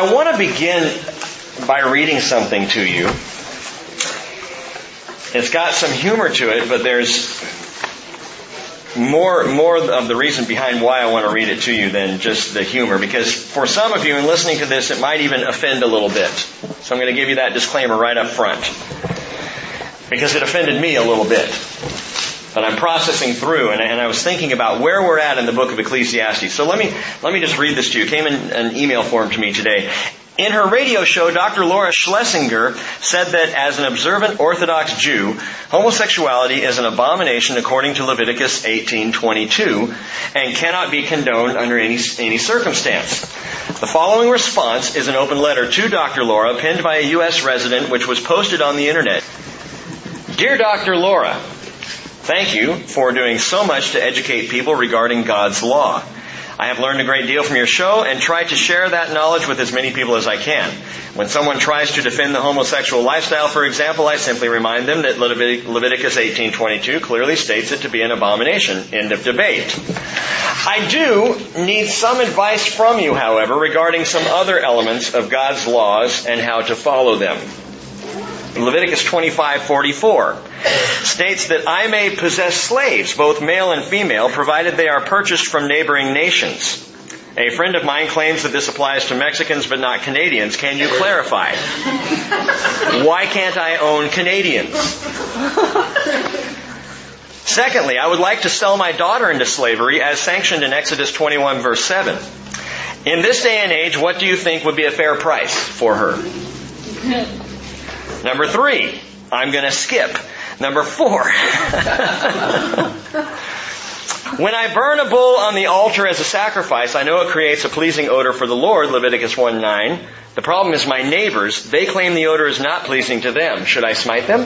I want to begin by reading something to you. It's got some humor to it, but there's more more of the reason behind why I want to read it to you than just the humor because for some of you in listening to this it might even offend a little bit. So I'm going to give you that disclaimer right up front. Because it offended me a little bit. But I'm processing through and, and I was thinking about where we're at in the book of Ecclesiastes. So let me let me just read this to you. It came in an email form to me today. In her radio show, Dr. Laura Schlesinger said that as an observant Orthodox Jew, homosexuality is an abomination according to Leviticus 18:22 and cannot be condoned under any, any circumstance. The following response is an open letter to Dr. Laura penned by a U.S. resident which was posted on the internet. Dear Dr. Laura, thank you for doing so much to educate people regarding God's law. I have learned a great deal from your show and try to share that knowledge with as many people as I can. When someone tries to defend the homosexual lifestyle, for example, I simply remind them that Leviticus 18:22 clearly states it to be an abomination. End of debate. I do need some advice from you, however, regarding some other elements of God's laws and how to follow them. Leviticus 25:44 states that I may possess slaves, both male and female, provided they are purchased from neighboring nations. A friend of mine claims that this applies to Mexicans but not Canadians. Can you clarify? Why can't I own Canadians? Secondly, I would like to sell my daughter into slavery as sanctioned in Exodus 21 verse 7. In this day and age, what do you think would be a fair price for her? Number three, I'm going to skip. Number four. when I burn a bull on the altar as a sacrifice, I know it creates a pleasing odor for the Lord, Leviticus 1 9. The problem is my neighbors, they claim the odor is not pleasing to them. Should I smite them?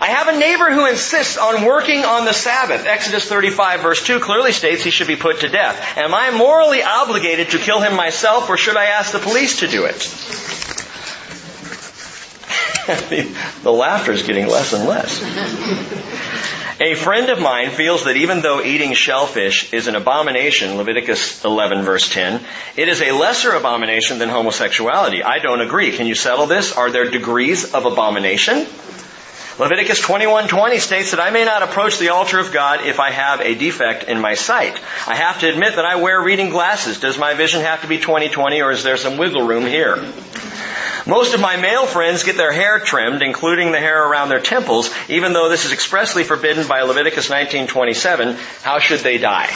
I have a neighbor who insists on working on the Sabbath. Exodus 35 verse 2 clearly states he should be put to death. Am I morally obligated to kill him myself or should I ask the police to do it? the laughter is getting less and less. A friend of mine feels that even though eating shellfish is an abomination, Leviticus 11 verse 10, it is a lesser abomination than homosexuality. I don't agree. Can you settle this? Are there degrees of abomination? Leviticus 21:20 states that I may not approach the altar of God if I have a defect in my sight. I have to admit that I wear reading glasses. Does my vision have to be 20/20 or is there some wiggle room here? Most of my male friends get their hair trimmed, including the hair around their temples, even though this is expressly forbidden by Leviticus 19:27. How should they die?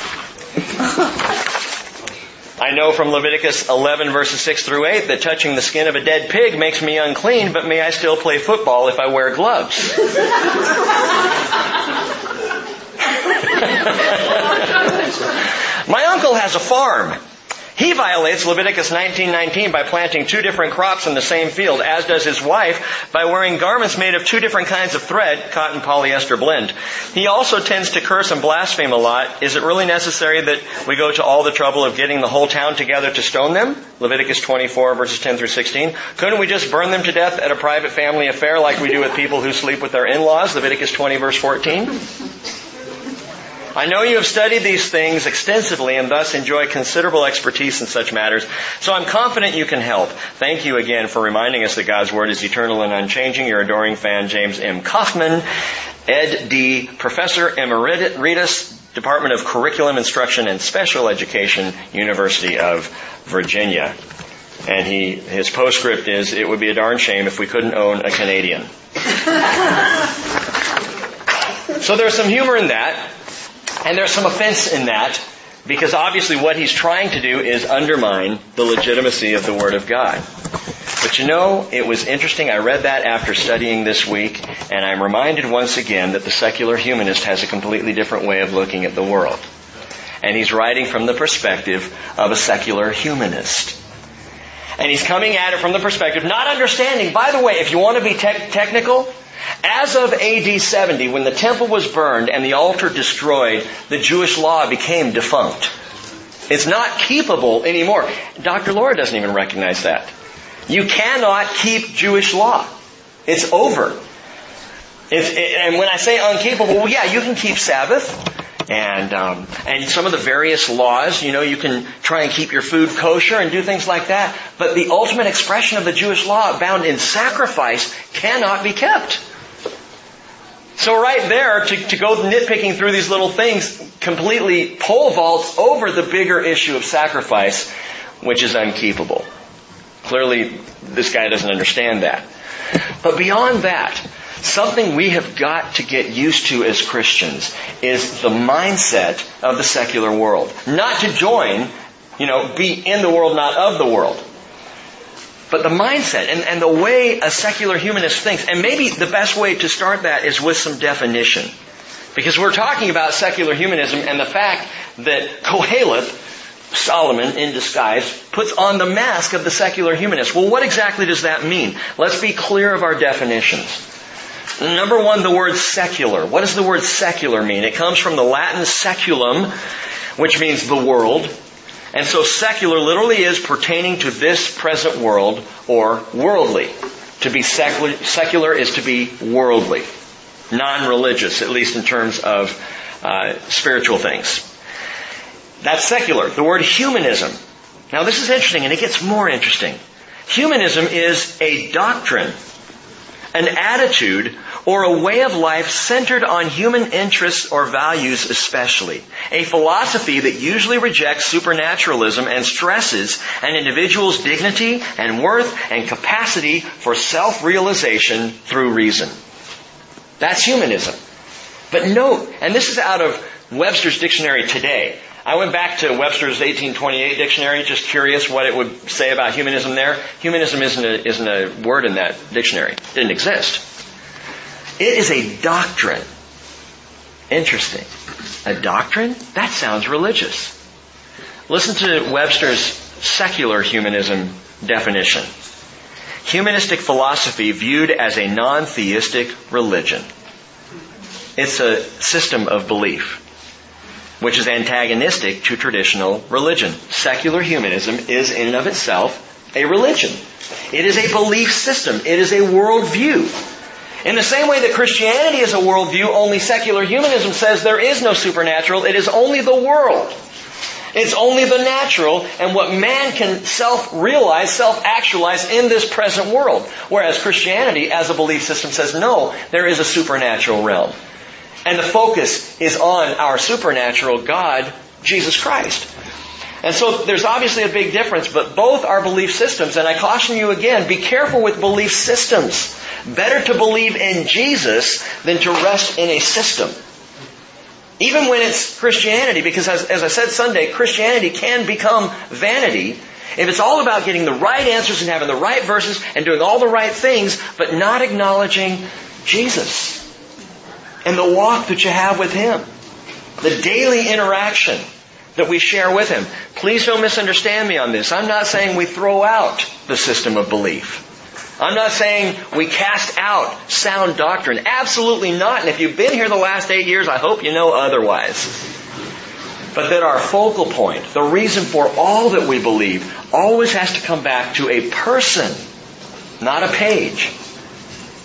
I know from Leviticus 11 verses 6 through 8 that touching the skin of a dead pig makes me unclean, but may I still play football if I wear gloves? My uncle has a farm. He violates Leviticus 19:19 by planting two different crops in the same field, as does his wife by wearing garments made of two different kinds of thread, cotton polyester blend. He also tends to curse and blaspheme a lot. Is it really necessary that we go to all the trouble of getting the whole town together to stone them? Leviticus 24 verses 10 through 16. Couldn't we just burn them to death at a private family affair like we do with people who sleep with their in-laws? Leviticus 20 verse 14. I know you have studied these things extensively and thus enjoy considerable expertise in such matters, so I'm confident you can help. Thank you again for reminding us that God's Word is eternal and unchanging. Your adoring fan, James M. Kauffman, Ed D. Professor Emeritus, Department of Curriculum Instruction and Special Education, University of Virginia. And he, his postscript is, it would be a darn shame if we couldn't own a Canadian. so there's some humor in that. And there's some offense in that because obviously what he's trying to do is undermine the legitimacy of the Word of God. But you know, it was interesting. I read that after studying this week, and I'm reminded once again that the secular humanist has a completely different way of looking at the world. And he's writing from the perspective of a secular humanist. And he's coming at it from the perspective, not understanding, by the way, if you want to be te- technical, as of AD 70, when the temple was burned and the altar destroyed, the Jewish law became defunct. It's not keepable anymore. Dr. Laura doesn't even recognize that. You cannot keep Jewish law. It's over. It's, and when I say unkeepable, well, yeah, you can keep Sabbath. and um, and some of the various laws. You know, you can try and keep your food kosher and do things like that. But the ultimate expression of the Jewish law, bound in sacrifice, cannot be kept. So right there, to, to go nitpicking through these little things, completely pole vaults over the bigger issue of sacrifice, which is unkeepable. Clearly, this guy doesn't understand that. But beyond that, something we have got to get used to as Christians is the mindset of the secular world. Not to join, you know, be in the world, not of the world. But the mindset and, and the way a secular humanist thinks, and maybe the best way to start that is with some definition. Because we're talking about secular humanism and the fact that Koheleth, Solomon in disguise, puts on the mask of the secular humanist. Well, what exactly does that mean? Let's be clear of our definitions. Number one, the word secular. What does the word secular mean? It comes from the Latin seculum, which means the world. And so secular literally is pertaining to this present world or worldly. To be secular, is to be worldly, non-religious, at least in terms of uh, spiritual things. That's secular. The word humanism. Now this is interesting and it gets more interesting. Humanism is a doctrine, an attitude or a way of life centered on human interests or values especially. A philosophy that usually rejects supernaturalism and stresses an individual's dignity and worth and capacity for self-realization through reason. That's humanism. But note, and this is out of Webster's dictionary today. I went back to Webster's 1828 dictionary, just curious what it would say about humanism there. Humanism isn't a, isn't a word in that dictionary. It didn't exist. It is a doctrine. Interesting. A doctrine? That sounds religious. Listen to Webster's secular humanism definition. Humanistic philosophy viewed as a non-theistic religion. It's a system of belief which is antagonistic to traditional religion. Secular humanism is in and of itself a religion. It is a belief system. It is a worldview. In the same way that Christianity is a worldview, only secular humanism says there is no supernatural. It is only the world. It's only the natural and what man can self-realize, self-actualize in this present world. Whereas Christianity, as a belief system, says no, there is a supernatural realm. And the focus is on our supernatural God, Jesus Christ. And so there's obviously a big difference, but both are belief systems. And I caution you again, be careful with belief systems. Better to believe in Jesus than to rest in a system. Even when it's Christianity, because as, as I said Sunday, Christianity can become vanity if it's all about getting the right answers and having the right verses and doing all the right things, but not acknowledging Jesus and the walk that you have with Him, the daily interaction that we share with Him. Please don't misunderstand me on this. I'm not saying we throw out the system of belief. I'm not saying we cast out sound doctrine. Absolutely not. And if you've been here the last eight years, I hope you know otherwise. But that our focal point, the reason for all that we believe, always has to come back to a person, not a page.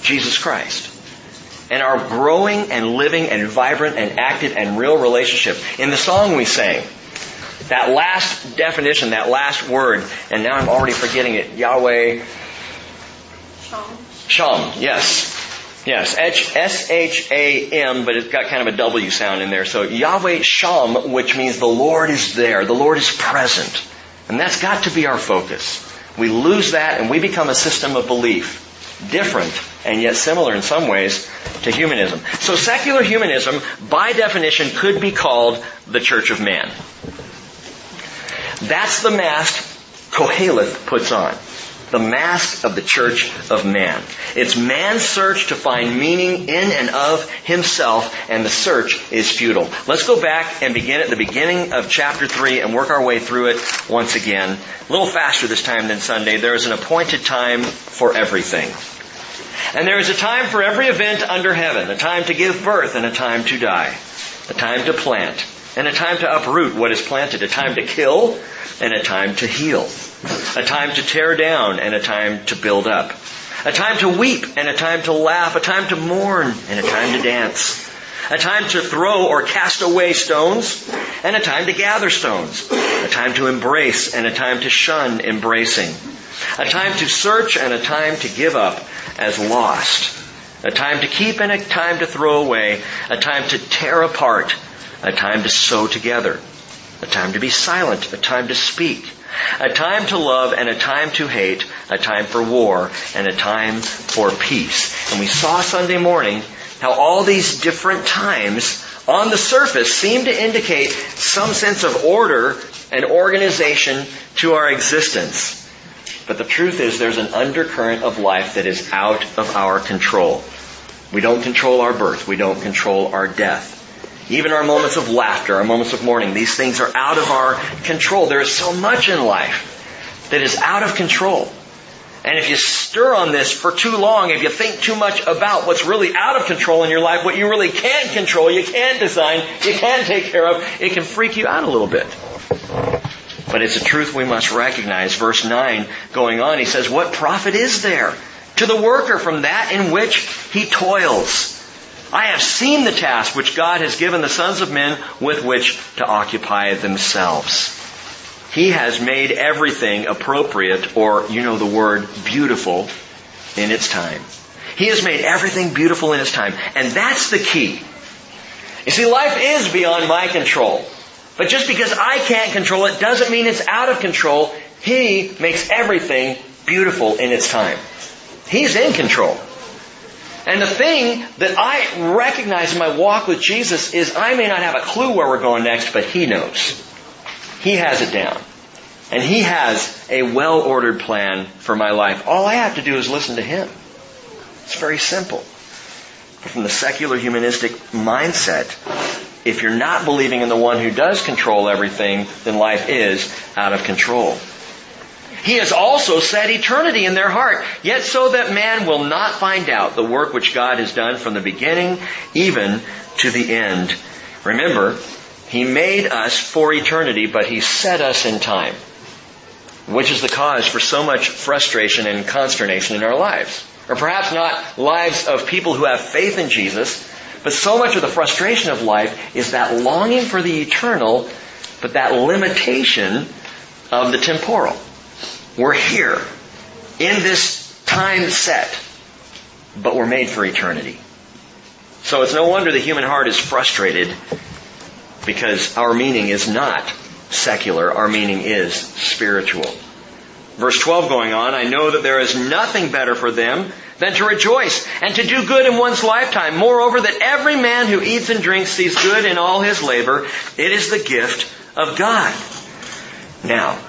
Jesus Christ. And our growing and living and vibrant and active and real relationship. In the song we sang, that last definition, that last word, and now I'm already forgetting it, Yahweh. Sham. Sham, yes. Yes, S-H-A-M, but it's got kind of a W sound in there. So Yahweh Sham, which means the Lord is there, the Lord is present. And that's got to be our focus. We lose that and we become a system of belief. Different and yet similar in some ways to humanism. So secular humanism, by definition, could be called the Church of Man. That's the mask Koheleth puts on. The mask of the church of man. It's man's search to find meaning in and of himself, and the search is futile. Let's go back and begin at the beginning of chapter 3 and work our way through it once again. A little faster this time than Sunday. There is an appointed time for everything. And there is a time for every event under heaven, a time to give birth and a time to die, a time to plant and a time to uproot what is planted, a time to kill and a time to heal, a time to tear down and a time to build up, a time to weep and a time to laugh, a time to mourn and a time to dance, a time to throw or cast away stones, and a time to gather stones, a time to embrace and a time to shun embracing, a time to search and a time to give up as lost, a time to keep and a time to throw away, a time to tear apart, a time to sew together, a time to be silent, a time to speak, a time to love and a time to hate, a time for war and a time for peace. And we saw Sunday morning how all these different times on the surface seem to indicate some sense of order and organization to our existence. But the truth is there's an undercurrent of life that is out of our control. We don't control our birth. We don't control our death. Even our moments of laughter, our moments of mourning, these things are out of our control. There is so much in life that is out of control. And if you stir on this for too long, if you think too much about what's really out of control in your life, what you really can't control, you can't design, you can't take care of, it can freak you out a little bit. But it's a truth we must recognize. Verse 9 going on, he says, What profit is there to the worker from that in which he toils? I have seen the task which God has given the sons of men with which to occupy themselves. He has made everything appropriate, or you know the word beautiful, in its time. He has made everything beautiful in its time. And that's the key. You see, life is beyond my control. But just because I can't control it doesn't mean it's out of control. He makes everything beautiful in its time. He's in control. And the thing that I recognize in my walk with Jesus is I may not have a clue where we're going next, but He knows. He has it down. And He has a well-ordered plan for my life. All I have to do is listen to Him. It's very simple. But from the secular humanistic mindset, if you're not believing in the one who does control everything, then life is out of control. He has also set eternity in their heart, yet so that man will not find out the work which God has done from the beginning even to the end. Remember, He made us for eternity, but He set us in time, which is the cause for so much frustration and consternation in our lives. Or perhaps not lives of people who have faith in Jesus, but so much of the frustration of life is that longing for the eternal, but that limitation of the temporal. We're here in this time set, but we're made for eternity. So it's no wonder the human heart is frustrated because our meaning is not secular, our meaning is spiritual. Verse 12 going on, I know that there is nothing better for them than to rejoice and to do good in one's lifetime. Moreover, that every man who eats and drinks sees good in all his labor. It is the gift of God. Now,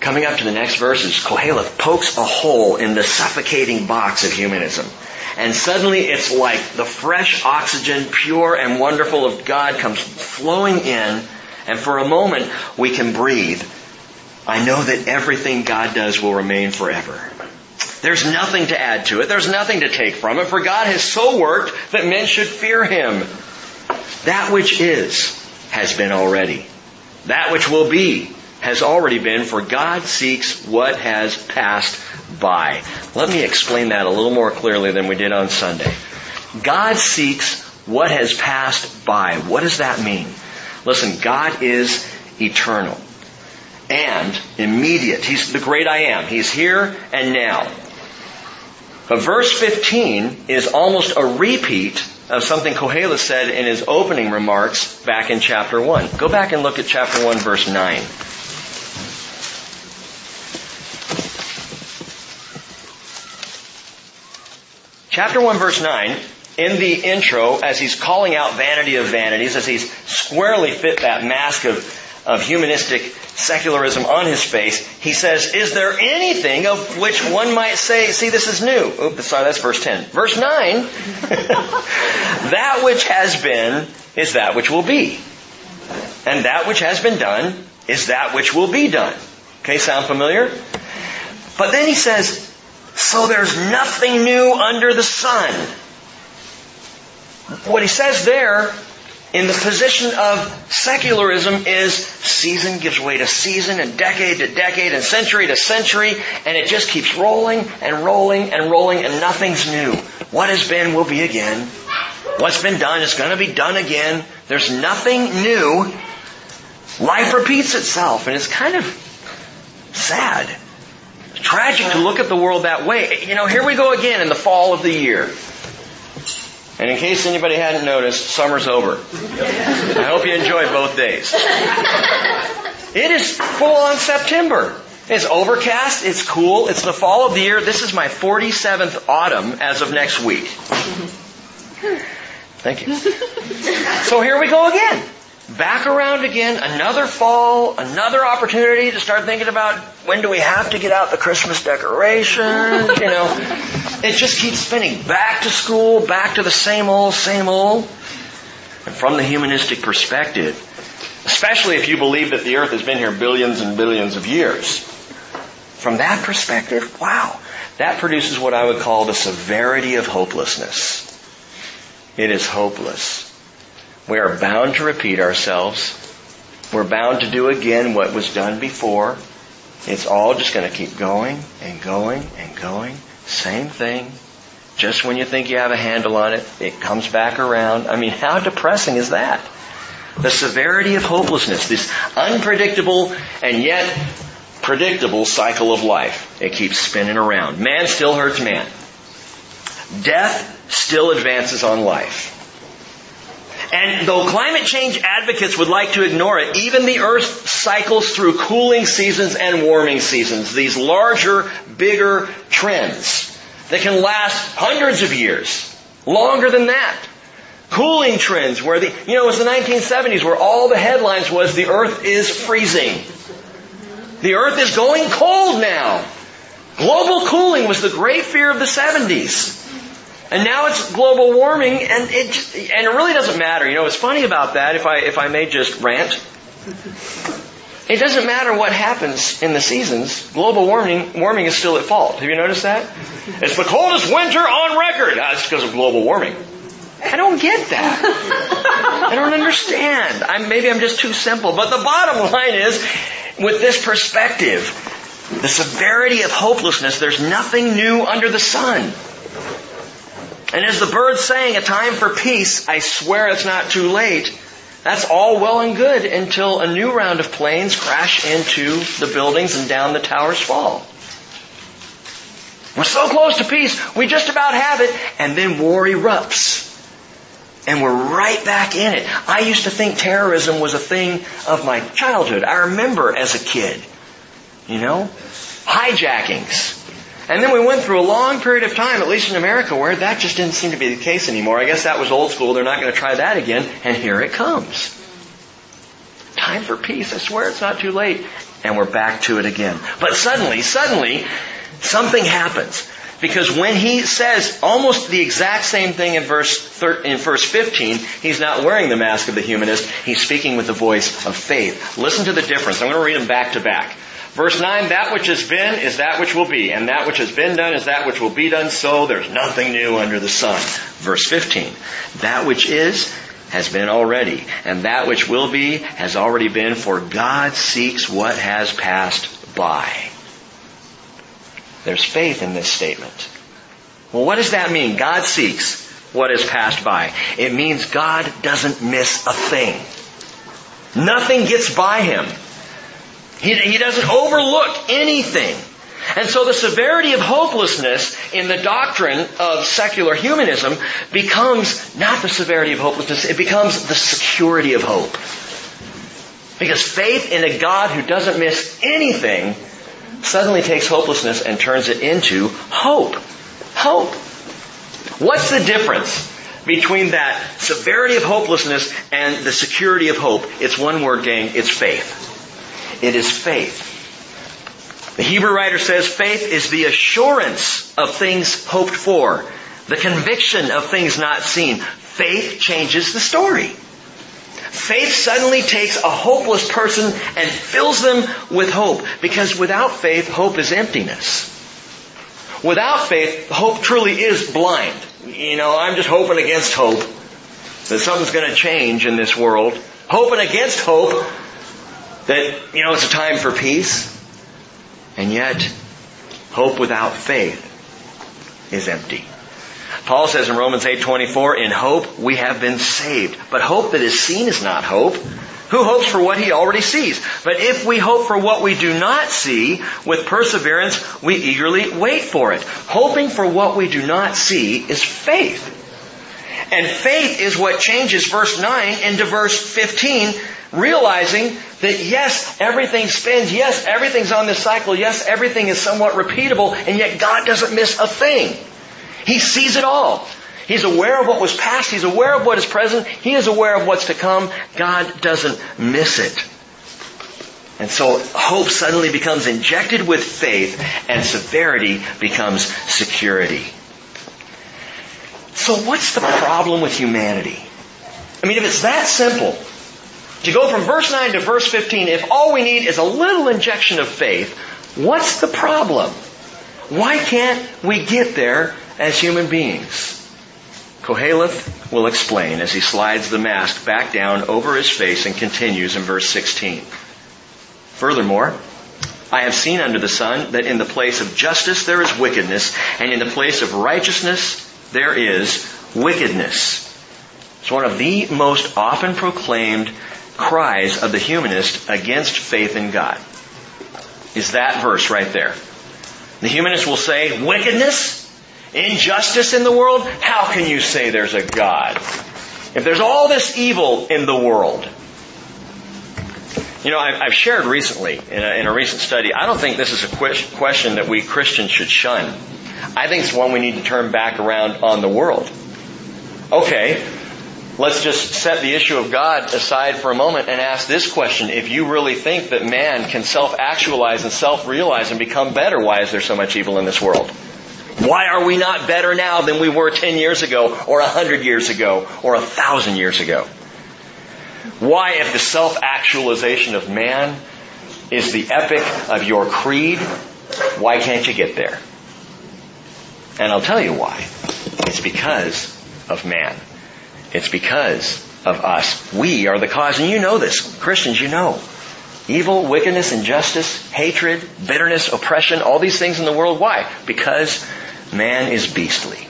Coming up to the next verses, Koheleth pokes a hole in the suffocating box of humanism. And suddenly it's like the fresh oxygen, pure and wonderful of God comes flowing in, and for a moment we can breathe. I know that everything God does will remain forever. There's nothing to add to it. There's nothing to take from it, for God has so worked that men should fear Him. That which is has been already. That which will be has already been, for God seeks what has passed by. Let me explain that a little more clearly than we did on Sunday. God seeks what has passed by. What does that mean? Listen, God is eternal and immediate. He's the great I am. He's here and now. But verse 15 is almost a repeat of something Koheleth said in his opening remarks back in chapter 1. Go back and look at chapter 1 verse 9. Chapter 1 verse 9, in the intro, as he's calling out vanity of vanities, as he's squarely fit that mask of, of humanistic secularism on his face, he says, is there anything of which one might say, see this is new? Oops, sorry, that's verse 10. Verse 9, that which has been is that which will be. And that which has been done is that which will be done. Okay, sound familiar? But then he says, so there's nothing new under the sun. What he says there in the position of secularism is season gives way to season and decade to decade and century to century and it just keeps rolling and rolling and rolling and nothing's new. What has been will be again. What's been done is going to be done again. There's nothing new. Life repeats itself, and it's kind of sad. It's tragic to look at the world that way. You know, here we go again in the fall of the year. And in case anybody hadn't noticed, summer's over. I hope you enjoyed both days. It is full on September. It's overcast, it's cool, it's the fall of the year. This is my 47th autumn as of next week. Thank you. So here we go again. Back around again, another fall, another opportunity to start thinking about when do we have to get out the Christmas decorations, you know. It just keeps spinning. Back to school, back to the same old, same old. And from the humanistic perspective, especially if you believe that the earth has been here billions and billions of years, from that perspective, wow, that produces what I would call the severity of hopelessness. It is hopeless. We are bound to repeat ourselves. We're bound to do again what was done before. It's all just going to keep going and going and going. Same thing. Just when you think you have a handle on it, it comes back around. I mean, how depressing is that? The severity of hopelessness, this unpredictable and yet predictable cycle of life. It keeps spinning around. Man still hurts man. Death still advances on life. And though climate change advocates would like to ignore it, even the earth cycles through cooling seasons and warming seasons, these larger, bigger trends that can last hundreds of years, longer than that. Cooling trends where the, you know, it was the 1970s where all the headlines was the earth is freezing. The earth is going cold now. Global cooling was the great fear of the 70s. And now it's global warming, and it just, and it really doesn't matter. You know, what's funny about that, if I if I may just rant, it doesn't matter what happens in the seasons. Global warming warming is still at fault. Have you noticed that? It's the coldest winter on record. Ah, That's because of global warming. I don't get that. I don't understand. I'm, maybe I'm just too simple. But the bottom line is, with this perspective, the severity of hopelessness, there's nothing new under the sun. And as the Byrds saying, a time for peace, I swear it's not too late. That's all well and good until a new round of planes crash into the buildings and down the towers fall. We're so close to peace, we just about have it, and then war erupts. And we're right back in it. I used to think terrorism was a thing of my childhood. I remember as a kid, you know, hijackings, and then we went through a long period of time, at least in America, where that just didn't seem to be the case anymore. I guess that was old school. They're not going to try that again. And here it comes. Time for peace. I swear it's not too late. And we're back to it again. But suddenly, suddenly, something happens. Because when he says almost the exact same thing in verse, thir- in verse 15, he's not wearing the mask of the humanist. He's speaking with the voice of faith. Listen to the difference. I'm going to read them back to back. Verse 9, that which has been is that which will be, and that which has been done is that which will be done, so there's nothing new under the sun. Verse 15, that which is has been already, and that which will be has already been, for God seeks what has passed by. There's faith in this statement. Well, what does that mean? God seeks what has passed by. It means God doesn't miss a thing. Nothing gets by him. He, he doesn't overlook anything. And so the severity of hopelessness in the doctrine of secular humanism becomes not the severity of hopelessness, it becomes the security of hope. Because faith in a God who doesn't miss anything suddenly takes hopelessness and turns it into hope. Hope. What's the difference between that severity of hopelessness and the security of hope? It's one word, gang. It's faith. It is faith. The Hebrew writer says faith is the assurance of things hoped for, the conviction of things not seen. Faith changes the story. Faith suddenly takes a hopeless person and fills them with hope because without faith, hope is emptiness. Without faith, hope truly is blind. You know, I'm just hoping against hope that something's going to change in this world. Hoping against hope that, you know, it's a time for peace. And yet, hope without faith is empty. Paul says in Romans 8:24, "In hope we have been saved." But hope that is seen is not hope. Who hopes for what he already sees? But if we hope for what we do not see, with perseverance we eagerly wait for it. Hoping for what we do not see is faith. And faith is what changes verse 9 into verse 15, realizing that yes, everything spins, yes, everything's on this cycle, yes, everything is somewhat repeatable, and yet God doesn't miss a thing. He sees it all. He's aware of what was past. He's aware of what is present. He is aware of what's to come. God doesn't miss it. And so hope suddenly becomes injected with faith and severity becomes security. So what's the problem with humanity? I mean, if it's that simple, to go from verse 9 to verse 15, if all we need is a little injection of faith, what's the problem? Why can't we get there as human beings? Koheleth will explain as he slides the mask back down over his face and continues in verse 16. Furthermore, I have seen under the sun that in the place of justice there is wickedness, and in the place of righteousness there is wickedness. It's one of the most often proclaimed cries of the humanist against faith in God. Is that verse right there. The humanist will say, wickedness? Injustice in the world? How can you say there's a God? If there's all this evil in the world. You know, I've shared recently in a, recent study, I don't think this is a question that we Christians should shun. I think it's one we need to turn back around on the world. Okay, let's just set the issue of God aside for a moment and ask this question. If you really think that man can self-actualize and self-realize and become better, why is there so much evil in this world? Why are we not better now than we were 10 years ago, or 100 years ago, or 1,000 years ago? Why, if the self-actualization of man is the epic of your creed, why can't you get there? And I'll tell you why. It's because of man. It's because of us. We are the cause, and you know this. Christians, you know. Evil, wickedness, injustice, hatred, bitterness, oppression, all these things in the world. Why? Because Man is beastly.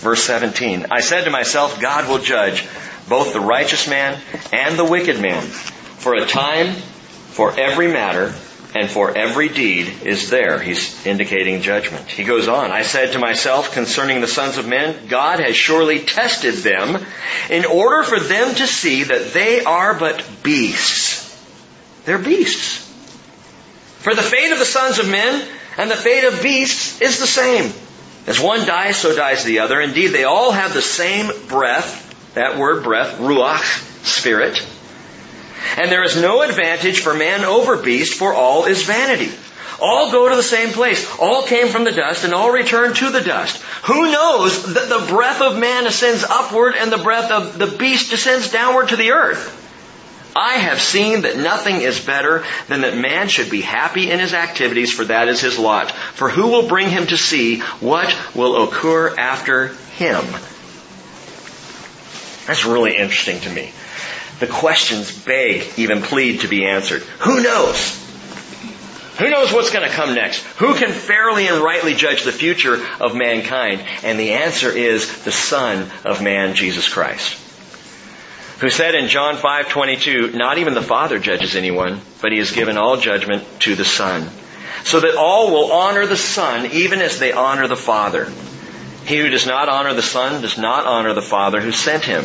Verse 17, I said to myself, God will judge both the righteous man and the wicked man. For a time for every matter and for every deed is there. He's indicating judgment. He goes on, I said to myself concerning the sons of men, God has surely tested them in order for them to see that they are but beasts. They're beasts. For the fate of the sons of men and the fate of beasts is the same. As one dies, so dies the other. Indeed, they all have the same breath, that word breath, ruach, spirit. And there is no advantage for man over beast, for all is vanity. All go to the same place. All came from the dust and all return to the dust. Who knows that the breath of man ascends upward and the breath of the beast descends downward to the earth? I have seen that nothing is better than that man should be happy in his activities, for that is his lot. For who will bring him to see what will occur after him? That's really interesting to me. The questions beg, even plead to be answered. Who knows? Who knows what's going to come next? Who can fairly and rightly judge the future of mankind? And the answer is the Son of Man, Jesus Christ who said in John 5:22, not even the Father judges anyone, but he has given all judgment to the Son, so that all will honor the Son even as they honor the Father. He who does not honor the Son does not honor the Father who sent him.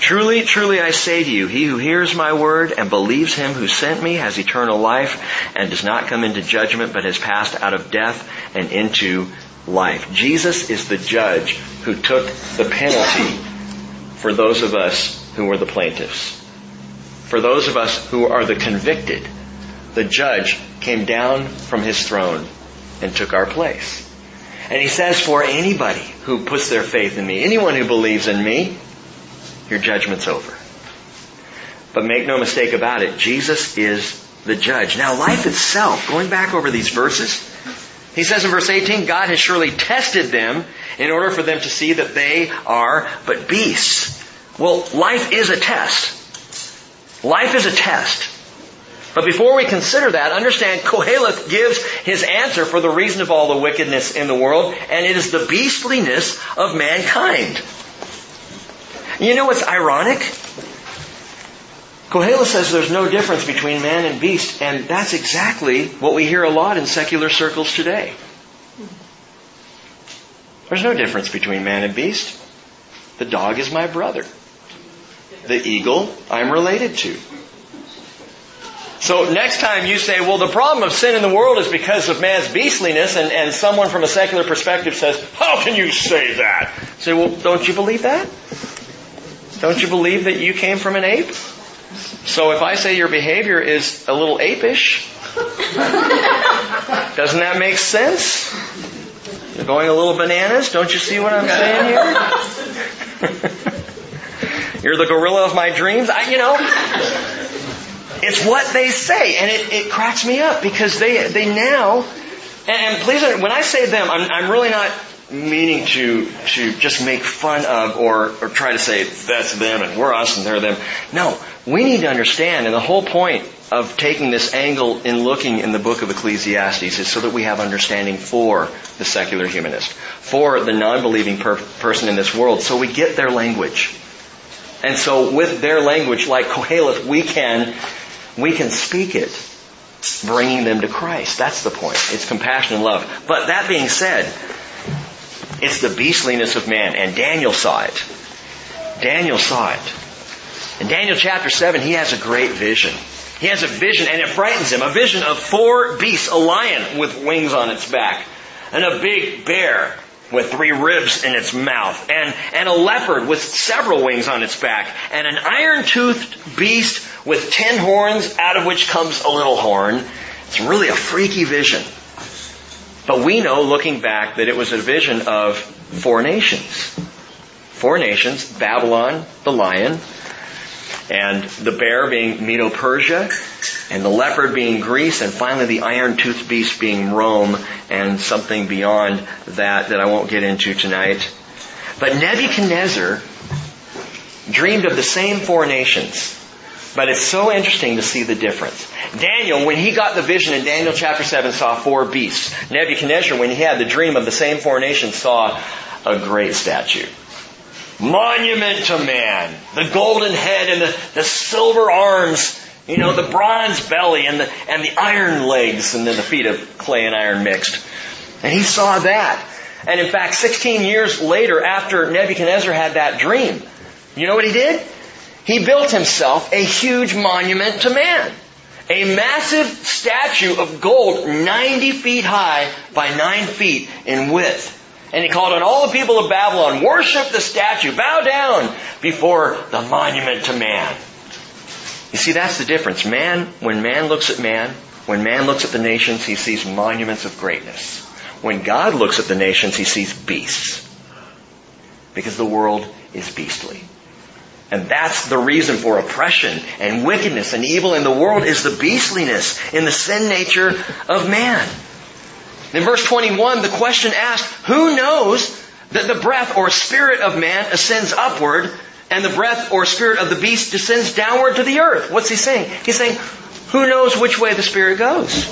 Truly, truly I say to you, he who hears my word and believes him who sent me has eternal life and does not come into judgment but has passed out of death and into life. Jesus is the judge who took the penalty for those of us who were the plaintiffs. For those of us who are the convicted, the judge came down from his throne and took our place. And he says, for anybody who puts their faith in me, anyone who believes in me, your judgment's over. But make no mistake about it, Jesus is the judge. Now life itself, going back over these verses, he says in verse 18, God has surely tested them in order for them to see that they are but beasts. Well, life is a test. Life is a test. But before we consider that, understand Koheleth gives his answer for the reason of all the wickedness in the world, and it is the beastliness of mankind. You know what's ironic? Koheleth says there's no difference between man and beast, and that's exactly what we hear a lot in secular circles today. There's no difference between man and beast. The dog is my brother. The eagle I'm related to. So next time you say, well, the problem of sin in the world is because of man's beastliness, and, and someone from a secular perspective says, how can you say that? Say, well, don't you believe that? Don't you believe that you came from an ape? So if I say your behavior is a little apish, doesn't that make sense? You're going a little bananas? Don't you see what I'm saying here? You're the gorilla of my dreams? I, you know, it's what they say, and it, it cracks me up because they they now, and, and please, when I say them, I'm, I'm really not meaning to to just make fun of or or try to say that's them and we're us and they're them. No, we need to understand, and the whole point of taking this angle in looking in the book of Ecclesiastes is so that we have understanding for the secular humanist, for the non-believing per- person in this world, so we get their language. And so with their language, like Koheleth, we can we can speak it, bringing them to Christ. That's the point. It's compassion and love. But that being said, it's the beastliness of man, and Daniel saw it. Daniel saw it. In Daniel chapter 7, he has a great vision. He has a vision, and it frightens him. A vision of four beasts, a lion with wings on its back, and a big bear with three ribs in its mouth, and, and a leopard with several wings on its back, and an iron-toothed beast with ten horns, out of which comes a little horn. It's really a freaky vision. But we know, looking back, that it was a vision of four nations. Four nations, Babylon, the lion, and the bear being Medo-Persia, and the leopard being Greece, and finally the iron-toothed beast being Rome, and something beyond that that I won't get into tonight. But Nebuchadnezzar dreamed of the same four nations. But it's so interesting to see the difference. Daniel, when he got the vision in Daniel chapter 7, saw four beasts. Nebuchadnezzar, when he had the dream of the same four nations, saw a great statue. Monument to man. The golden head and the, the silver arms. You know, the bronze belly and the, and the iron legs and then the feet of clay and iron mixed. And he saw that. And in fact, 16 years later, after Nebuchadnezzar had that dream, you know what he did? He built himself a huge monument to man. A massive statue of gold 90 feet high by 9 feet in width. And he called on all the people of Babylon, worship the statue, bow down before the monument to man. You see, that's the difference. Man, when man looks at man, when man looks at the nations, he sees monuments of greatness. When God looks at the nations, he sees beasts. Because the world is beastly. And that's the reason for oppression and wickedness and evil in the world is the beastliness in the sin nature of man. In verse 21, the question asked, who knows that the breath or spirit of man ascends upward and the breath or spirit of the beast descends downward to the earth? What's he saying? He's saying, who knows which way the spirit goes?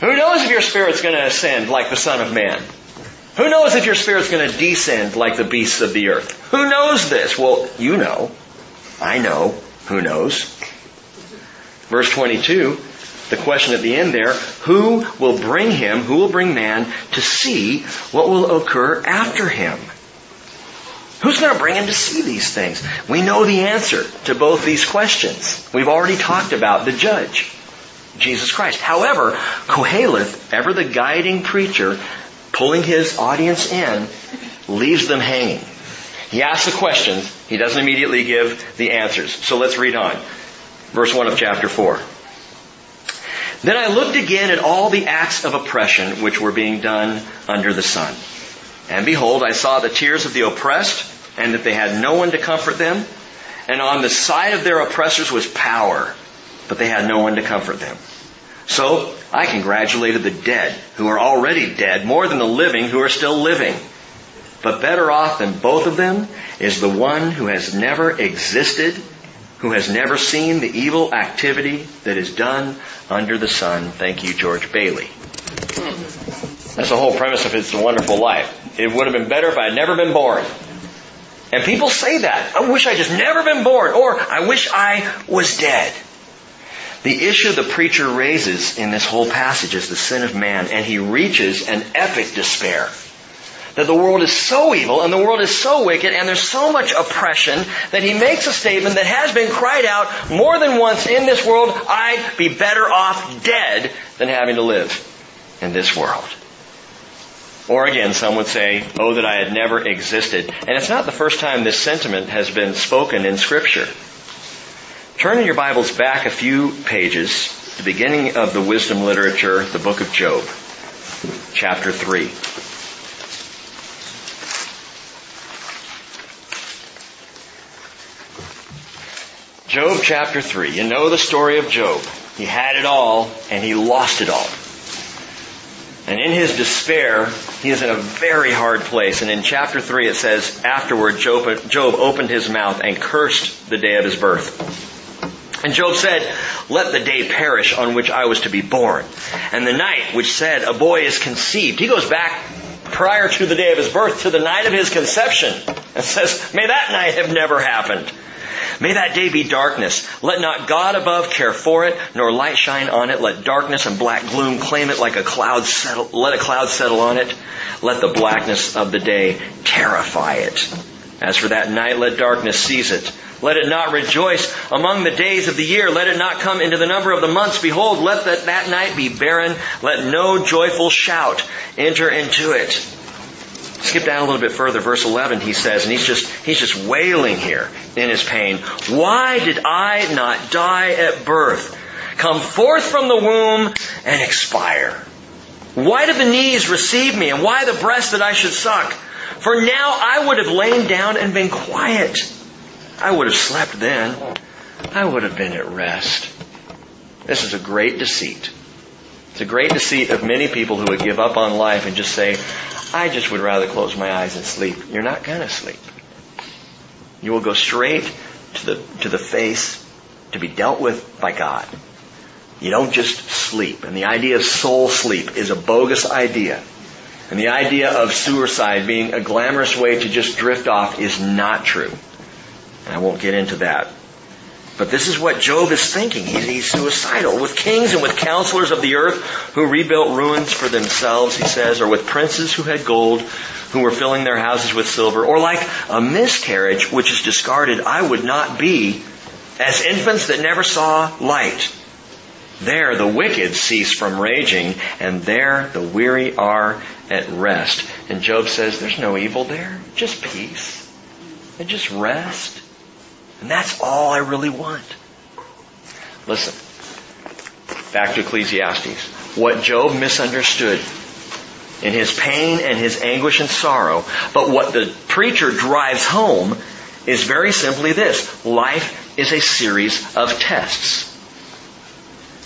Who knows if your spirit's going to ascend like the Son of Man? Who knows if your spirit's going to descend like the beasts of the earth? Who knows this? Well, you know. I know. Who knows? Verse 22, the question at the end there, who will bring him, who will bring man to see what will occur after him? Who's going to bring him to see these things? We know the answer to both these questions. We've already talked about the judge, Jesus Christ. However, Koheleth, ever the guiding preacher, pulling his audience in, leaves them hanging. He asks the questions, he doesn't immediately give the answers. So let's read on. Verse 1 of chapter 4. Then I looked again at all the acts of oppression which were being done under the sun. And behold, I saw the tears of the oppressed, and that they had no one to comfort them. And on the side of their oppressors was power, but they had no one to comfort them. So I congratulated the dead who are already dead more than the living who are still living. But better off than both of them is the one who has never existed, who has never seen the evil activity that is done under the sun. Thank you, George Bailey. That's the whole premise of It's a Wonderful Life. It would have been better if I had never been born. And people say that. I wish I just never been born, or I wish I was dead. The issue the preacher raises in this whole passage is the sin of man, and he reaches an epic despair that the world is so evil and the world is so wicked and there's so much oppression that he makes a statement that has been cried out more than once in this world, I'd be better off dead than having to live in this world. Or again, some would say, oh, that I had never existed. And it's not the first time this sentiment has been spoken in scripture. Turn in your Bibles back a few pages, the beginning of the wisdom literature, the book of Job, chapter 3. Job chapter 3. You know the story of Job. He had it all and he lost it all. And in his despair, he is in a very hard place. And in chapter 3 it says, afterward Job, Job opened his mouth and cursed the day of his birth. And Job said, let the day perish on which I was to be born. And the night which said, a boy is conceived. He goes back prior to the day of his birth to the night of his conception and says, may that night have never happened. May that day be darkness. Let not God above care for it, nor light shine on it. Let darkness and black gloom claim it like a cloud settle, let a cloud settle on it. Let the blackness of the day terrify it. As for that night, let darkness seize it. Let it not rejoice among the days of the year. Let it not come into the number of the months. Behold, let that, that night be barren. Let no joyful shout enter into it. Skip down a little bit further, verse 11, he says, and he's just, he's just wailing here in his pain. Why did I not die at birth? Come forth from the womb and expire. Why did the knees receive me and why the breast that I should suck? For now I would have lain down and been quiet. I would have slept then. I would have been at rest. This is a great deceit. It's a great deceit of many people who would give up on life and just say, I just would rather close my eyes and sleep. You're not going to sleep. You will go straight to the, to the face to be dealt with by God. You don't just sleep. And the idea of soul sleep is a bogus idea. And the idea of suicide being a glamorous way to just drift off is not true. And I won't get into that. But this is what Job is thinking. He's, he's, suicidal. With kings and with counselors of the earth who rebuilt ruins for themselves, he says, or with princes who had gold, who were filling their houses with silver, or like a miscarriage which is discarded, I would not be as infants that never saw light. There the wicked cease from raging, and there the weary are at rest. And Job says, there's no evil there, just peace, and just rest. And that's all I really want. Listen, back to Ecclesiastes. What Job misunderstood in his pain and his anguish and sorrow, but what the preacher drives home is very simply this. Life is a series of tests.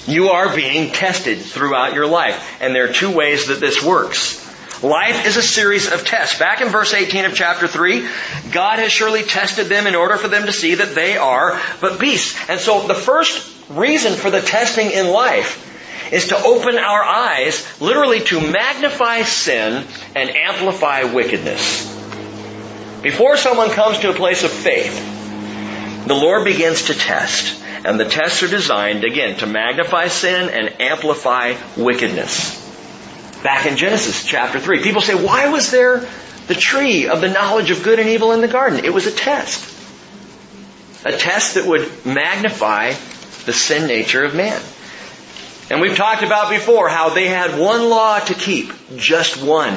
You are being tested throughout your life, and there are two ways that this works. Life is a series of tests. Back in verse 18 of chapter 3, God has surely tested them in order for them to see that they are but beasts. And so the first reason for the testing in life is to open our eyes, literally to magnify sin and amplify wickedness. Before someone comes to a place of faith, the Lord begins to test. And the tests are designed, again, to magnify sin and amplify wickedness back in Genesis chapter 3. People say, why was there the tree of the knowledge of good and evil in the garden? It was a test. A test that would magnify the sin nature of man. And we've talked about before how they had one law to keep, just one.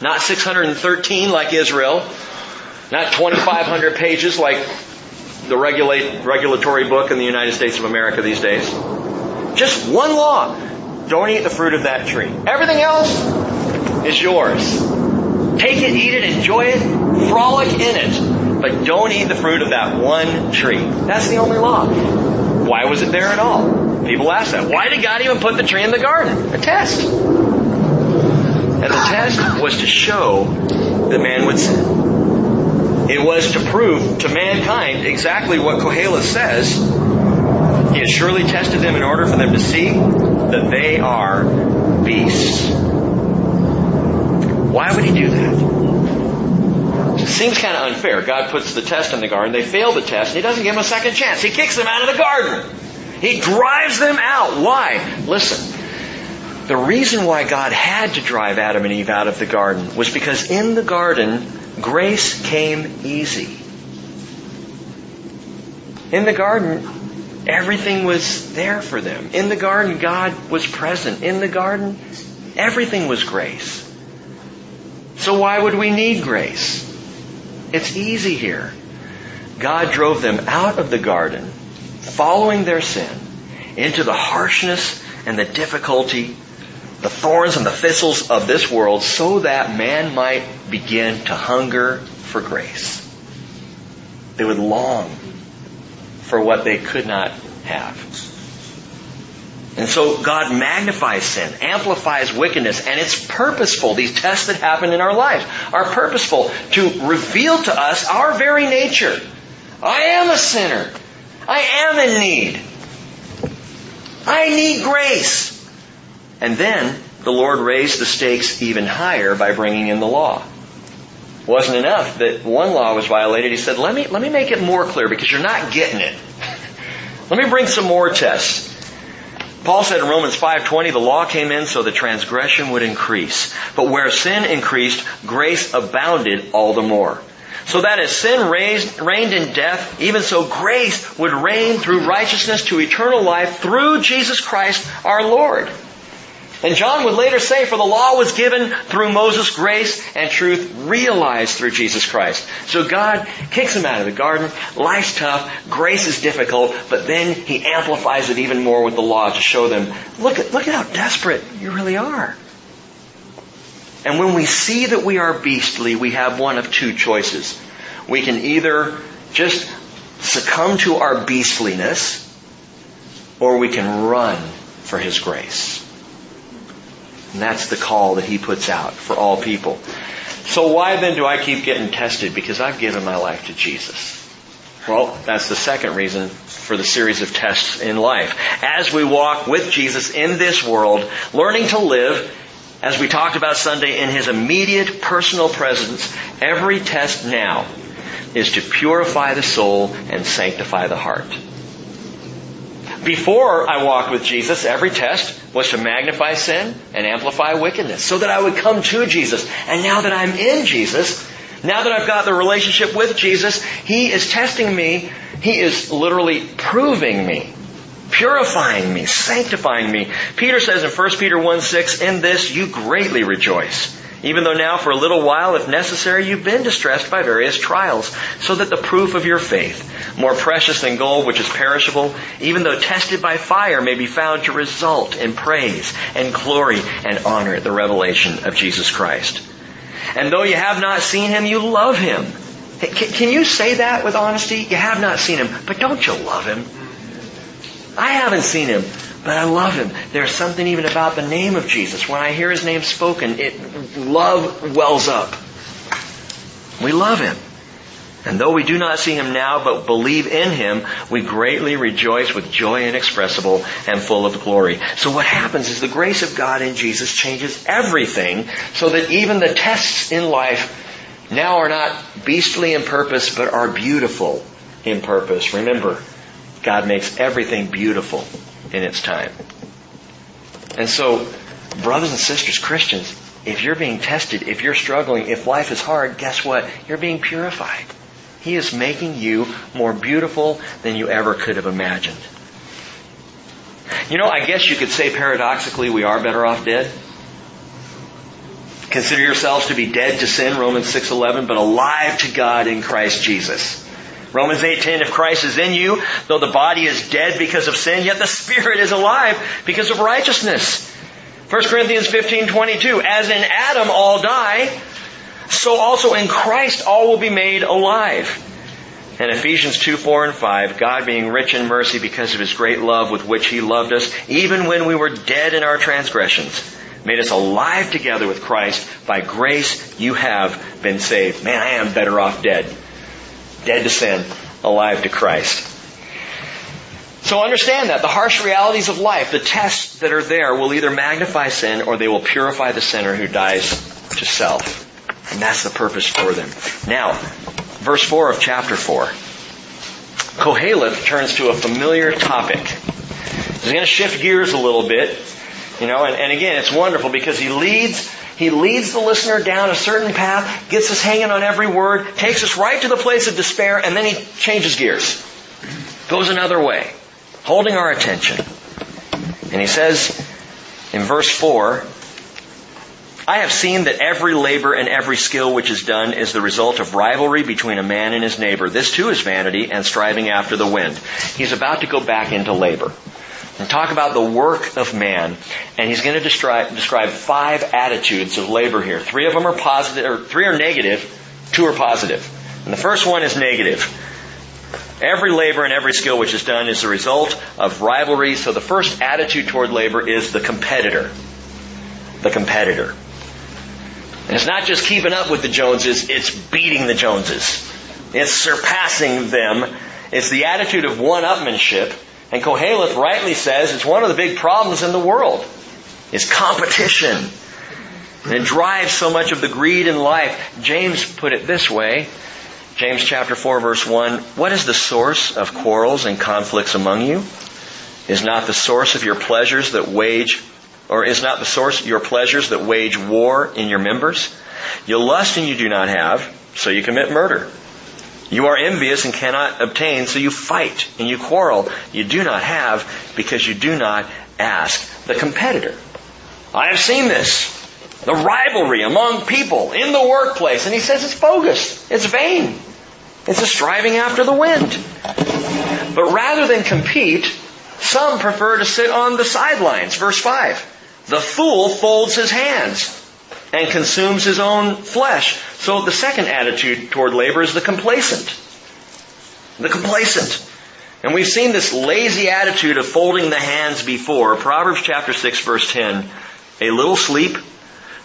Not 613 like Israel, not 2,500 pages like the regulate, regulatory book in the United States of America these days. Just one law. Don't eat the fruit of that tree. Everything else is yours. Take it, eat it, enjoy it, frolic in it. But don't eat the fruit of that one tree. That's the only law. Why was it there at all? People ask that. Why did God even put the tree in the garden? A test. And the test was to show that man would sin. It was to prove to mankind exactly what Koheleth says. He has surely tested them in order for them to see that they are beasts. Why would he do that? It seems kind of unfair. God puts the test in the garden. They fail the test. and He doesn't give them a second chance. He kicks them out of the garden. He drives them out. Why? Listen. The reason why God had to drive Adam and Eve out of the garden was because in the garden, grace came easy. In the garden, everything was there for them. In the garden, God was present. In the garden, everything was grace. So why would we need grace? It's easy here. God drove them out of the garden, following their sin, into the harshness and the difficulty, the thorns and the thistles of this world, so that man might begin to hunger for grace. They would long for what they could not have. And so God magnifies sin, amplifies wickedness, and it's purposeful. These tests that happen in our lives are purposeful to reveal to us our very nature. I am a sinner. I am in need. I need grace. And then the Lord raised the stakes even higher by bringing in the law. It wasn't enough that one law was violated. He said, let me, let me make it more clear because you're not getting it. let me bring some more tests. Paul said in Romans 5:20 the law came in so the transgression would increase. But where sin increased, grace abounded all the more. So that as sin raised, reigned in death, even so grace would reign through righteousness to eternal life through Jesus Christ our Lord. And John would later say, for the law was given through Moses' grace and truth realized through Jesus Christ. So God kicks him out of the garden. Life's tough. Grace is difficult. But then he amplifies it even more with the law to show them, look at, look at how desperate you really are. And when we see that we are beastly, we have one of two choices. We can either just succumb to our beastliness, or we can run for His grace. And that's the call that He puts out for all people. So why then do I keep getting tested? Because I've given my life to Jesus. Well, that's the second reason for the series of tests in life. As we walk with Jesus in this world, learning to live, as we talked about Sunday, in His immediate personal presence, every test now is to purify the soul and sanctify the heart. Before I walked with Jesus, every test was to magnify sin and amplify wickedness so that I would come to Jesus. And now that I'm in Jesus, now that I've got the relationship with Jesus, He is testing me. He is literally proving me, purifying me, sanctifying me. Peter says in 1 Peter 1 6, in this you greatly rejoice even though now for a little while, if necessary, you've been distressed by various trials, so that the proof of your faith, more precious than gold which is perishable, even though tested by fire, may be found to result in praise and glory and honor at the revelation of Jesus Christ. And though you have not seen him, you love him. Can you say that with honesty? You have not seen him, but don't you love him? I haven't seen him, but I love him. There's something even about the name of Jesus. When I hear his name spoken, it love wells up. We love him. And though we do not see him now, but believe in him, we greatly rejoice with joy inexpressible and full of glory. So what happens is the grace of God in Jesus changes everything so that even the tests in life now are not beastly in purpose, but are beautiful in purpose. Remember, God makes everything beautiful in its time. And so, brothers and sisters, Christians, if you're being tested, if you're struggling, if life is hard, guess what? You're being purified. He is making you more beautiful than you ever could have imagined. You know, I guess you could say paradoxically we are better off dead. Consider yourselves to be dead to sin, Romans 6:11, but alive to God in Christ Jesus. Romans 8:10 if Christ is in you, though the body is dead because of sin, yet the spirit is alive because of righteousness. 1 Corinthians 15:22 as in Adam all die, so also in Christ all will be made alive. And Ephesians 2, 4 and 5, God being rich in mercy because of his great love with which he loved us, even when we were dead in our transgressions, made us alive together with Christ. By grace you have been saved. Man, I am better off dead Dead to sin, alive to Christ. So understand that. The harsh realities of life, the tests that are there, will either magnify sin or they will purify the sinner who dies to self. And that's the purpose for them. Now, verse 4 of chapter 4. Koheleth turns to a familiar topic. He's going to shift gears a little bit. You know, and, and again, it's wonderful because he leads he leads the listener down a certain path, gets us hanging on every word, takes us right to the place of despair, and then he changes gears. Goes another way, holding our attention. And he says in verse 4, I have seen that every labor and every skill which is done is the result of rivalry between a man and his neighbor. This too is vanity and striving after the wind. He's about to go back into labor and talk about the work of man. And he's going to describe, describe five attitudes of labor here. Three of them are positive, or three are negative, two are positive. And the first one is negative. Every labor and every skill which is done is the result of rivalry. So the first attitude toward labor is the competitor. The competitor. And it's not just keeping up with the Joneses, it's beating the Joneses. It's surpassing them. It's the attitude of one-upmanship and Koheleth rightly says it's one of the big problems in the world is competition. And it drives so much of the greed in life. James put it this way. James chapter 4 verse 1, what is the source of quarrels and conflicts among you? Is not the source of your pleasures that wage, or is not the source your pleasures that wage war in your members? You lust and you do not have, so you commit murder. You are envious and cannot obtain, so you fight and you quarrel. You do not have because you do not ask. The competitor. I have seen this. The rivalry among people in the workplace. And he says it's bogus. It's vain. It's a striving after the wind. But rather than compete, some prefer to sit on the sidelines. Verse 5. The fool folds his hands and consumes his own flesh. So the second attitude toward labor is the complacent. The complacent. And we've seen this lazy attitude of folding the hands before. Proverbs chapter 6 verse 10. A little sleep,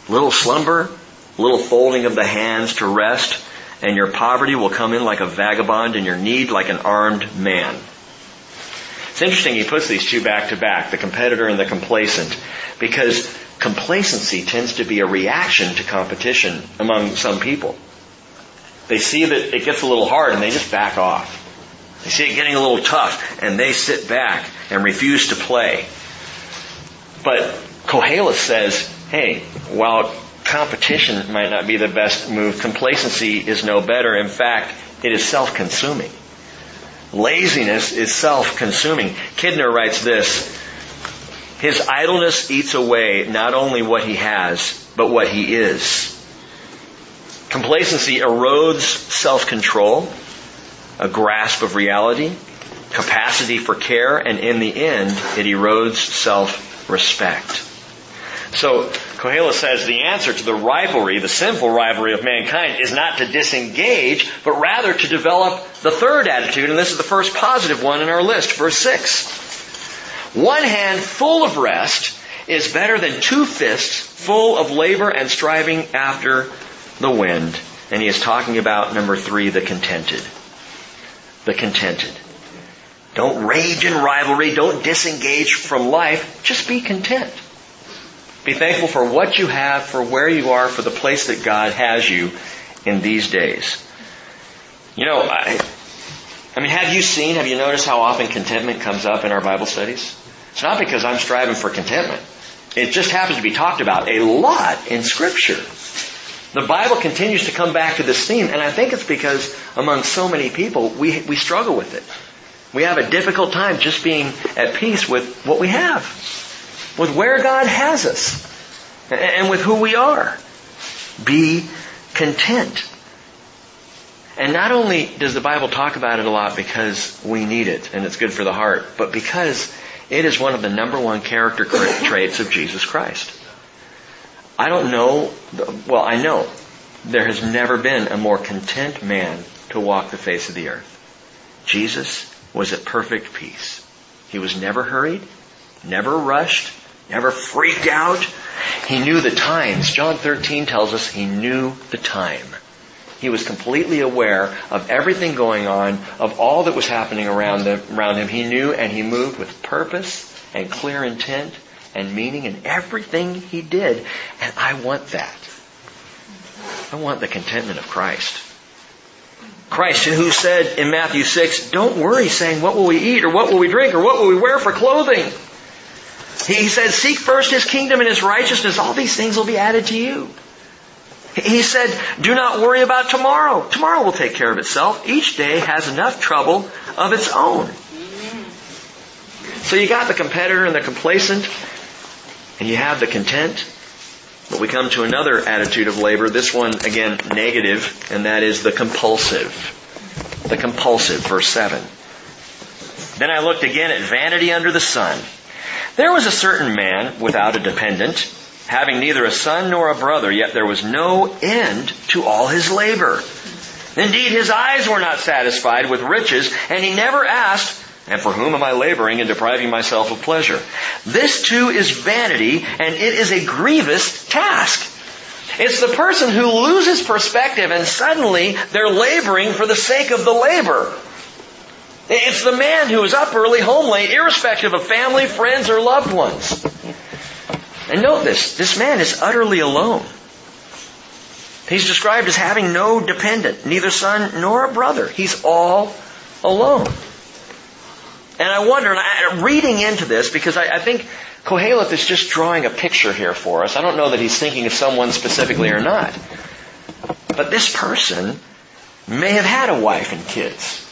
little slumber, little folding of the hands to rest, and your poverty will come in like a vagabond and your need like an armed man. It's interesting he puts these two back to back, the competitor and the complacent, because complacency tends to be a reaction to competition among some people. They see that it gets a little hard and they just back off. They see it getting a little tough and they sit back and refuse to play. But Koheleth says, hey, while competition might not be the best move, complacency is no better. In fact, it is self-consuming. Laziness is self-consuming. Kidner writes this, his idleness eats away not only what he has, but what he is. Complacency erodes self-control, a grasp of reality, capacity for care, and in the end, it erodes self-respect. So, Koheleth says the answer to the rivalry, the sinful rivalry of mankind, is not to disengage, but rather to develop the third attitude, and this is the first positive one in our list, verse 6. One hand full of rest is better than two fists full of labor and striving after the wind. And he is talking about number three, the contented. The contented. Don't rage in rivalry. Don't disengage from life. Just be content. Be thankful for what you have, for where you are, for the place that God has you in these days. You know, I, I mean, have you seen, have you noticed how often contentment comes up in our Bible studies? It's not because I'm striving for contentment. It just happens to be talked about a lot in Scripture. The Bible continues to come back to this theme, and I think it's because among so many people, we, we struggle with it. We have a difficult time just being at peace with what we have, with where God has us, and with who we are. Be content. And not only does the Bible talk about it a lot because we need it and it's good for the heart, but because it is one of the number one character traits of Jesus Christ. I don't know, well, I know there has never been a more content man to walk the face of the earth. Jesus was at perfect peace. He was never hurried, never rushed, never freaked out. He knew the times. John 13 tells us he knew the time. He was completely aware of everything going on, of all that was happening around, around him. He knew and he moved with purpose and clear intent and meaning in everything he did. And I want that. I want the contentment of Christ. Christ, who said in Matthew 6, don't worry saying, what will we eat or what will we drink or what will we wear for clothing? He said, seek first His kingdom and His righteousness. All these things will be added to you. He said, do not worry about tomorrow. Tomorrow will take care of itself. Each day has enough trouble of its own. So you got the competitor and the complacent, and you have the content. But we come to another attitude of labor, this one again negative, and that is the compulsive. The compulsive, verse 7. Then I looked again at vanity under the sun. There was a certain man without a dependent, having neither a son nor a brother, yet there was no end to all his labor. Indeed, his eyes were not satisfied with riches, and he never asked, and for whom am I laboring and depriving myself of pleasure? This too is vanity, and it is a grievous task. It's the person who loses perspective and suddenly they're laboring for the sake of the labor. It's the man who is up early, home late, irrespective of family, friends, or loved ones. And note this, this man is utterly alone. He's described as having no dependent, neither son nor a brother. He's all alone. And I wonder, and I, reading into this, because I, I think Koheleth is just drawing a picture here for us. I don't know that he's thinking of someone specifically or not. But this person may have had a wife and kids.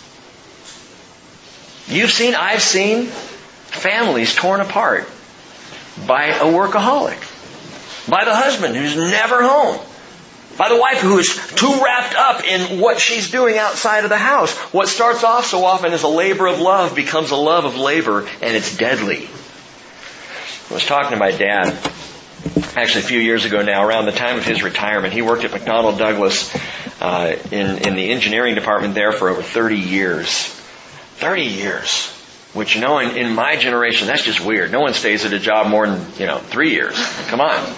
You've seen, I've seen families torn apart by a workaholic. By the husband who's never home. By the wife who is too wrapped up in what she's doing outside of the house. What starts off so often as a labor of love becomes a love of labor and it's deadly. I was talking to my dad actually a few years ago now, around the time of his retirement. He worked at McDonnell Douglas uh, in, in the engineering department there for over 30 years. 30 years. Which, you know, in, in my generation, that's just weird. No one stays at a job more than, you know, three years. Come on.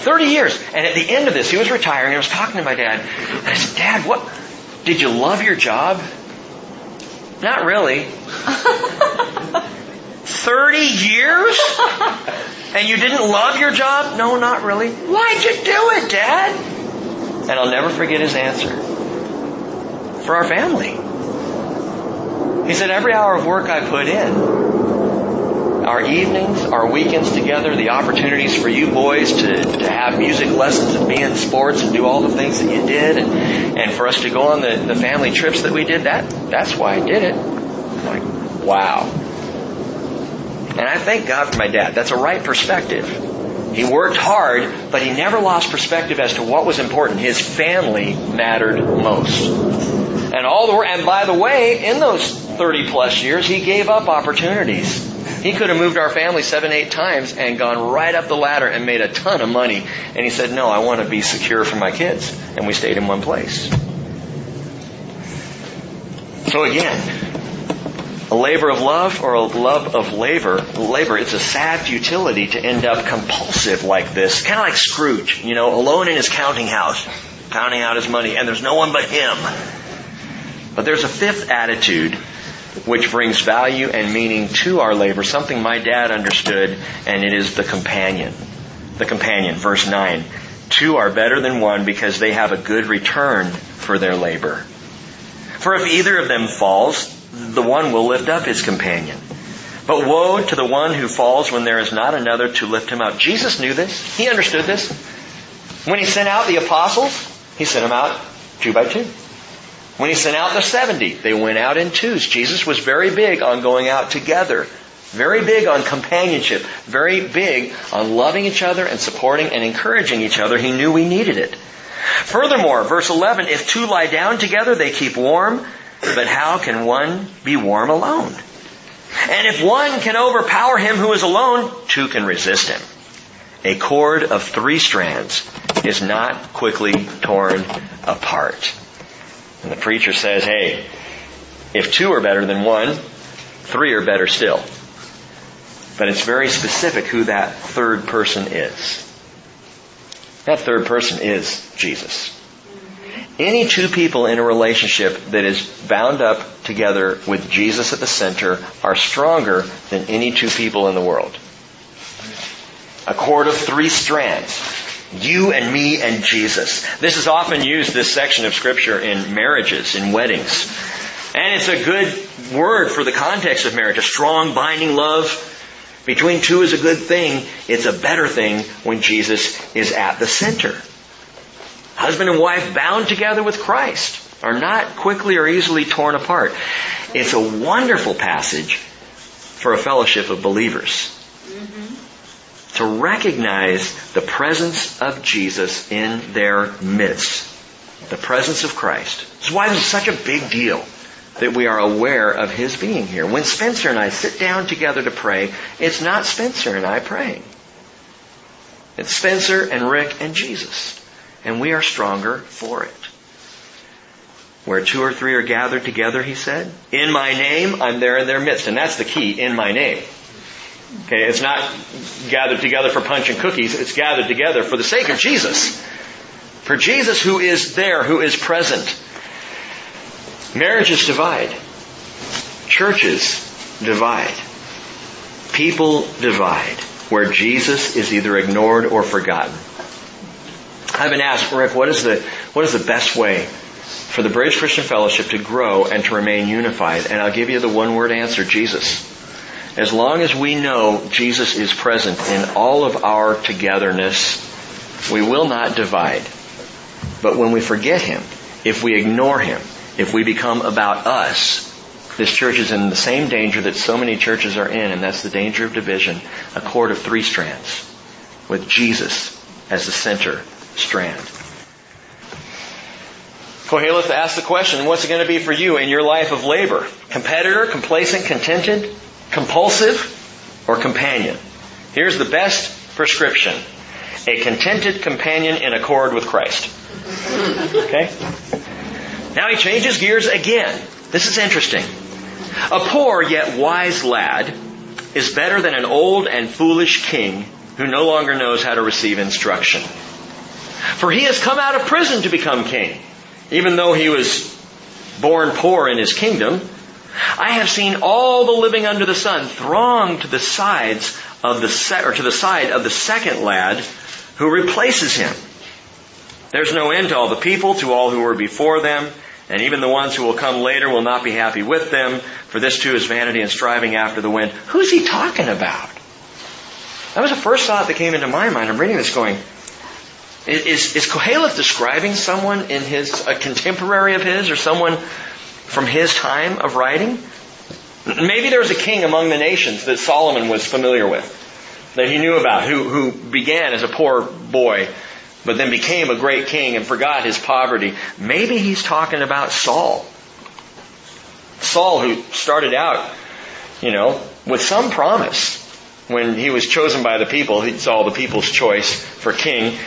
30 years. And at the end of this, he was retiring. I was talking to my dad. And I said, Dad, what, did you love your job? Not really. 30 years? And you didn't love your job? No, not really. Why'd you do it, Dad? And I'll never forget his answer. For our family. He said, every hour of work I put in, our evenings, our weekends together, the opportunities for you boys to, to have music lessons and be in sports and do all the things that you did and, and for us to go on the, the family trips that we did, that, that's why I did it. Like, wow. And I thank God for my dad. That's a right perspective. He worked hard, but he never lost perspective as to what was important. His family mattered most. And all the and by the way, in those 30 plus years, he gave up opportunities. He could have moved our family seven, eight times and gone right up the ladder and made a ton of money. And he said, no, I want to be secure for my kids. And we stayed in one place. So again, a labor of love or a love of labor, labor, it's a sad futility to end up compulsive like this. Kind of like Scrooge, you know, alone in his counting house, counting out his money, and there's no one but him. But there's a fifth attitude which brings value and meaning to our labor, something my dad understood, and it is the companion. The companion, verse 9. Two are better than one because they have a good return for their labor. For if either of them falls, the one will lift up his companion. But woe to the one who falls when there is not another to lift him up. Jesus knew this. He understood this. When he sent out the apostles, he sent them out two by two. When he sent out the 70, they went out in twos. Jesus was very big on going out together. Very big on companionship. Very big on loving each other and supporting and encouraging each other. He knew we needed it. Furthermore, verse 11, if two lie down together, they keep warm. But how can one be warm alone? And if one can overpower him who is alone, two can resist him. A cord of three strands is not quickly torn apart. And the preacher says, hey, if two are better than one, three are better still. But it's very specific who that third person is. That third person is Jesus. Any two people in a relationship that is bound up together with Jesus at the center are stronger than any two people in the world. A cord of three strands. You and me and Jesus. This is often used, this section of scripture, in marriages, in weddings. And it's a good word for the context of marriage. A strong binding love between two is a good thing. It's a better thing when Jesus is at the center. Husband and wife bound together with Christ are not quickly or easily torn apart. It's a wonderful passage for a fellowship of believers. Mm-hmm. To recognize the presence of Jesus in their midst. The presence of Christ. This is why is such a big deal that we are aware of His being here. When Spencer and I sit down together to pray, it's not Spencer and I praying. It's Spencer and Rick and Jesus and we are stronger for it. Where two or three are gathered together, he said, in my name, I'm there in their midst. And that's the key, in my name. Okay, it's not gathered together for punch and cookies, it's gathered together for the sake of Jesus. For Jesus who is there, who is present. Marriages divide. Churches divide. People divide. Where Jesus is either ignored or forgotten. I've been asked, Rick, what is the, what is the best way for the Bridge Christian Fellowship to grow and to remain unified? And I'll give you the one word answer, Jesus. As long as we know Jesus is present in all of our togetherness, we will not divide. But when we forget Him, if we ignore Him, if we become about us, this church is in the same danger that so many churches are in, and that's the danger of division, a cord of three strands, with Jesus as the center strand. Koheleth asked the question, what's it going to be for you in your life of labor? Competitor, complacent, contented, compulsive, or companion? Here's the best prescription. A contented companion in accord with Christ. Okay? Now he changes gears again. This is interesting. A poor yet wise lad is better than an old and foolish king who no longer knows how to receive instruction. For he has come out of prison to become king, even though he was born poor in his kingdom. I have seen all the living under the sun throng to the sides of the se- or to the side of the second lad who replaces him. There's no end to all the people, to all who were before them, and even the ones who will come later will not be happy with them, for this too is vanity and striving after the wind. Who's he talking about? That was the first thought that came into my mind. I'm reading this going, is, is Koheleth describing someone in his, a contemporary of his or someone from his time of writing? Maybe there was a king among the nations that Solomon was familiar with, that he knew about, who, who began as a poor boy, but then became a great king and forgot his poverty. Maybe he's talking about Saul. Saul who started out, you know, with some promise. When he was chosen by the people, he saw the people's choice for king.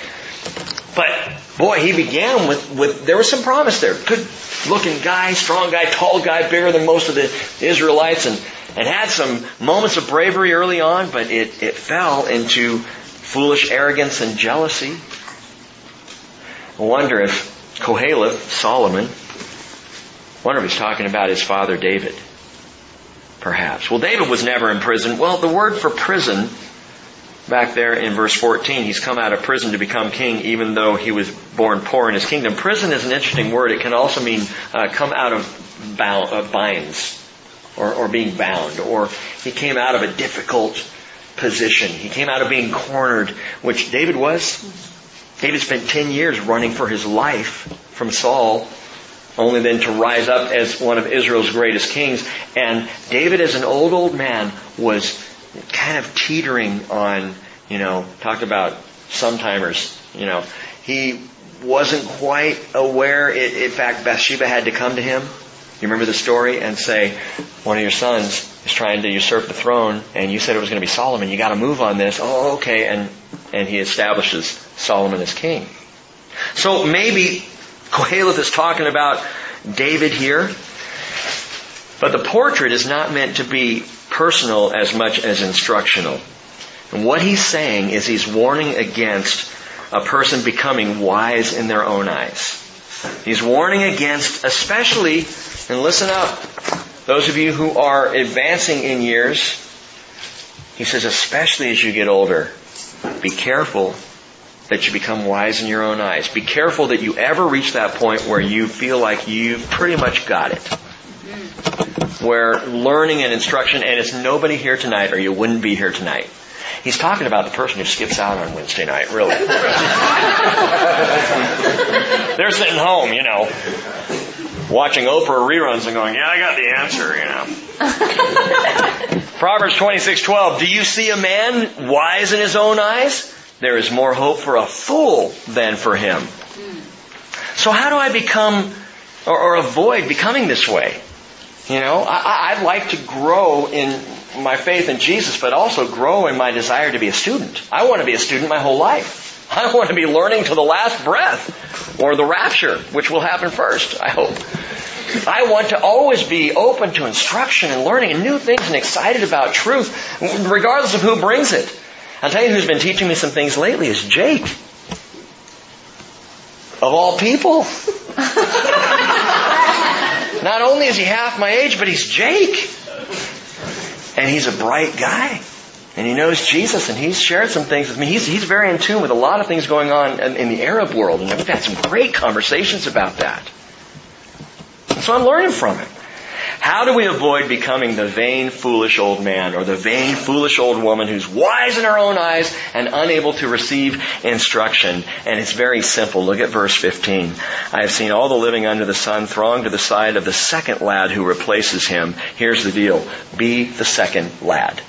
But boy, he began with, with there was some promise there. Good looking guy, strong guy, tall guy, bigger than most of the Israelites, and, and had some moments of bravery early on, but it, it fell into foolish arrogance and jealousy. I wonder if Koheleth, Solomon, wonder if he's talking about his father David. Perhaps. Well, David was never in prison. Well, the word for prison back there in verse 14, he's come out of prison to become king even though he was born poor in his kingdom. Prison is an interesting word. It can also mean uh, come out of uh, binds or, or being bound or he came out of a difficult position. He came out of being cornered, which David was. David spent 10 years running for his life from Saul only then to rise up as one of Israel's greatest kings. And David as an old, old man was kind of teetering on, you know, talk about sometimers, you know, he wasn't quite aware. It, in fact, Bathsheba had to come to him. You remember the story and say, one of your sons is trying to usurp the throne, and you said it was going to be Solomon. You got to move on this. Oh, okay, and and he establishes Solomon as king. So maybe Koheleth is talking about David here, but the portrait is not meant to be personal as much as instructional. And what he's saying is he's warning against a person becoming wise in their own eyes. He's warning against, especially, and listen up, those of you who are advancing in years, he says, especially as you get older, be careful that you become wise in your own eyes. Be careful that you ever reach that point where you feel like you've pretty much got it. Where learning and instruction, and it's nobody here tonight or you wouldn't be here tonight. He's talking about the person who skips out on Wednesday night, really. They're sitting home, you know, watching Oprah reruns and going, yeah, I got the answer, you know. Proverbs 26:12, do you see a man wise in his own eyes? There is more hope for a fool than for him. Hmm. So how do I become or, or avoid becoming this way? You know, I, I'd like to grow in my faith in Jesus, but also grow in my desire to be a student. I want to be a student my whole life. I want to be learning to the last breath or the rapture, which will happen first, I hope. I want to always be open to instruction and learning and new things and excited about truth, regardless of who brings it. I'll tell you who's been teaching me some things lately is Jake. Of all people. Not only is he half my age, but he's Jake. And he's a bright guy. And he knows Jesus and he's shared some things with me. He's, he's very in tune with a lot of things going on in, in the Arab world. And we've had some great conversations about that. so I'm learning from him. How do we avoid becoming the vain, foolish old man or the vain, foolish old woman who's wise in her own eyes and unable to receive instruction? And it's very simple. Look at verse 15. I have seen all the living under the sun throng to the side of the second lad who replaces him. Here's the deal. Be the second lad.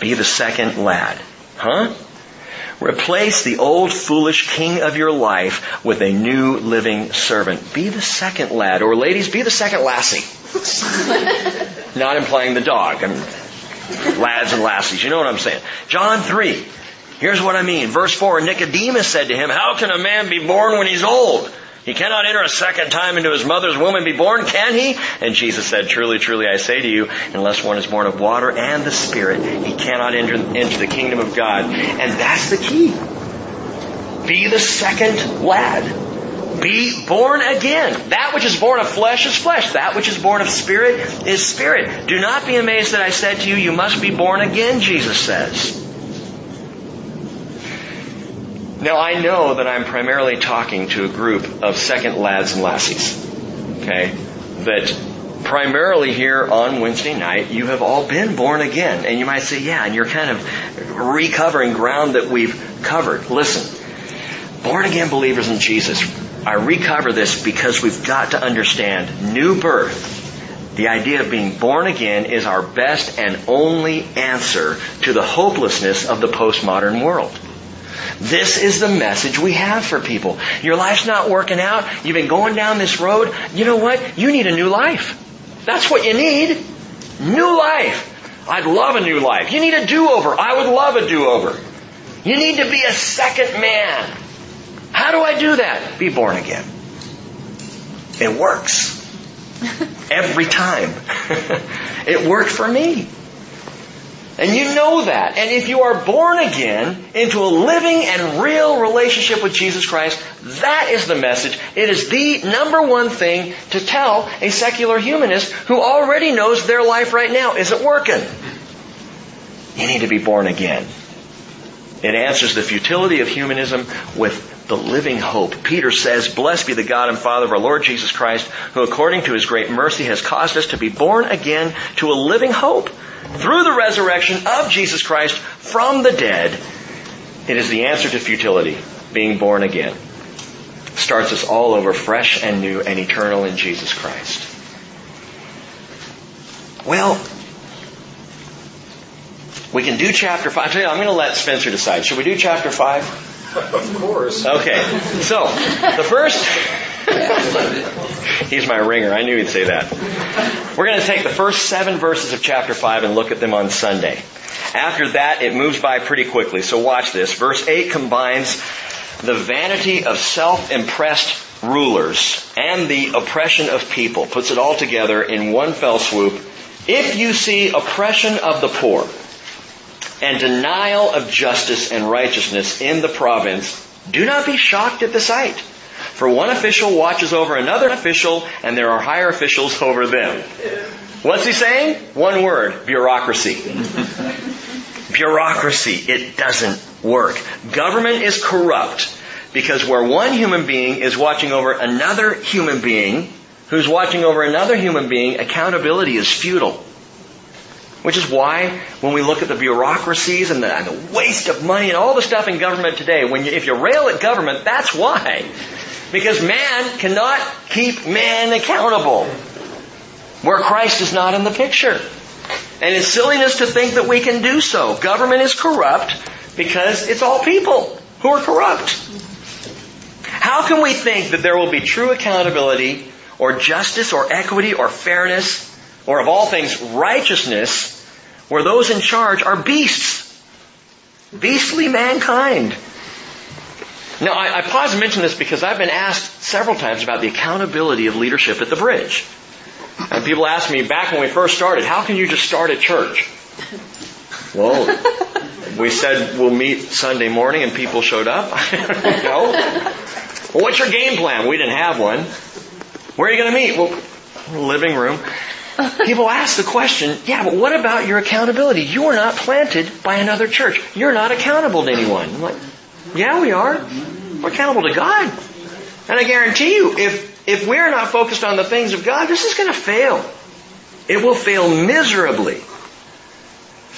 Be the second lad. Huh? Replace the old foolish king of your life with a new living servant. Be the second lad, or ladies, be the second lassie. Not implying the dog. I mean, lads and lassies. You know what I'm saying. John 3. Here's what I mean. Verse 4, Nicodemus said to him, How can a man be born when he's old? He cannot enter a second time into his mother's womb and be born, can he? And Jesus said, Truly, truly, I say to you, unless one is born of water and the Spirit, he cannot enter into the kingdom of God. And that's the key. Be the second lad. Be born again. That which is born of flesh is flesh. That which is born of spirit is spirit. Do not be amazed that I said to you, you must be born again, Jesus says. Now I know that I'm primarily talking to a group of second lads and lassies. Okay? That primarily here on Wednesday night, you have all been born again. And you might say, yeah, and you're kind of recovering ground that we've covered. Listen, born again believers in Jesus, I recover this because we've got to understand new birth. The idea of being born again is our best and only answer to the hopelessness of the postmodern world. This is the message we have for people. Your life's not working out. You've been going down this road. You know what? You need a new life. That's what you need. New life. I'd love a new life. You need a do-over. I would love a do-over. You need to be a second man. How do I do that? Be born again. It works. Every time. it worked for me. And you know that. And if you are born again into a living and real relationship with Jesus Christ, that is the message. It is the number one thing to tell a secular humanist who already knows their life right now isn't working. You need to be born again. It answers the futility of humanism with the living hope. Peter says, Blessed be the God and Father of our Lord Jesus Christ, who according to his great mercy has caused us to be born again to a living hope through the resurrection of Jesus Christ from the dead, it is the answer to futility, being born again. Starts us all over fresh and new and eternal in Jesus Christ. Well, we can do chapter 5. You, I'm going to let Spencer decide. Should we do chapter 5? Of course. Okay. So, the first He's my ringer. I knew he'd say that. We're going to take the first seven verses of chapter 5 and look at them on Sunday. After that, it moves by pretty quickly. So watch this. Verse 8 combines the vanity of self-impressed rulers and the oppression of people. Puts it all together in one fell swoop. If you see oppression of the poor and denial of justice and righteousness in the province, do not be shocked at the sight. For one official watches over another official, and there are higher officials over them. What's he saying? One word, bureaucracy. bureaucracy. It doesn't work. Government is corrupt because where one human being is watching over another human being, who's watching over another human being, accountability is futile. Which is why when we look at the bureaucracies and the, and the waste of money and all the stuff in government today, when you, if you rail at government, that's why. Because man cannot keep man accountable. Where Christ is not in the picture. And it's silliness to think that we can do so. Government is corrupt because it's all people who are corrupt. How can we think that there will be true accountability or justice or equity or fairness or of all things righteousness where those in charge are beasts. Beastly mankind. Now, I, I pause and mention this because I've been asked several times about the accountability of leadership at the bridge. And people ask me back when we first started, how can you just start a church? Well, we said we'll meet Sunday morning and people showed up. no. Well, what's your game plan? We didn't have one. Where are you going to meet? Well, living room. People ask the question, yeah, but what about your accountability? You are not planted by another church. You're not accountable to anyone. I'm like, yeah, we are. We're accountable to God. And I guarantee you, if, if we're not focused on the things of God, this is going to fail. It will fail miserably.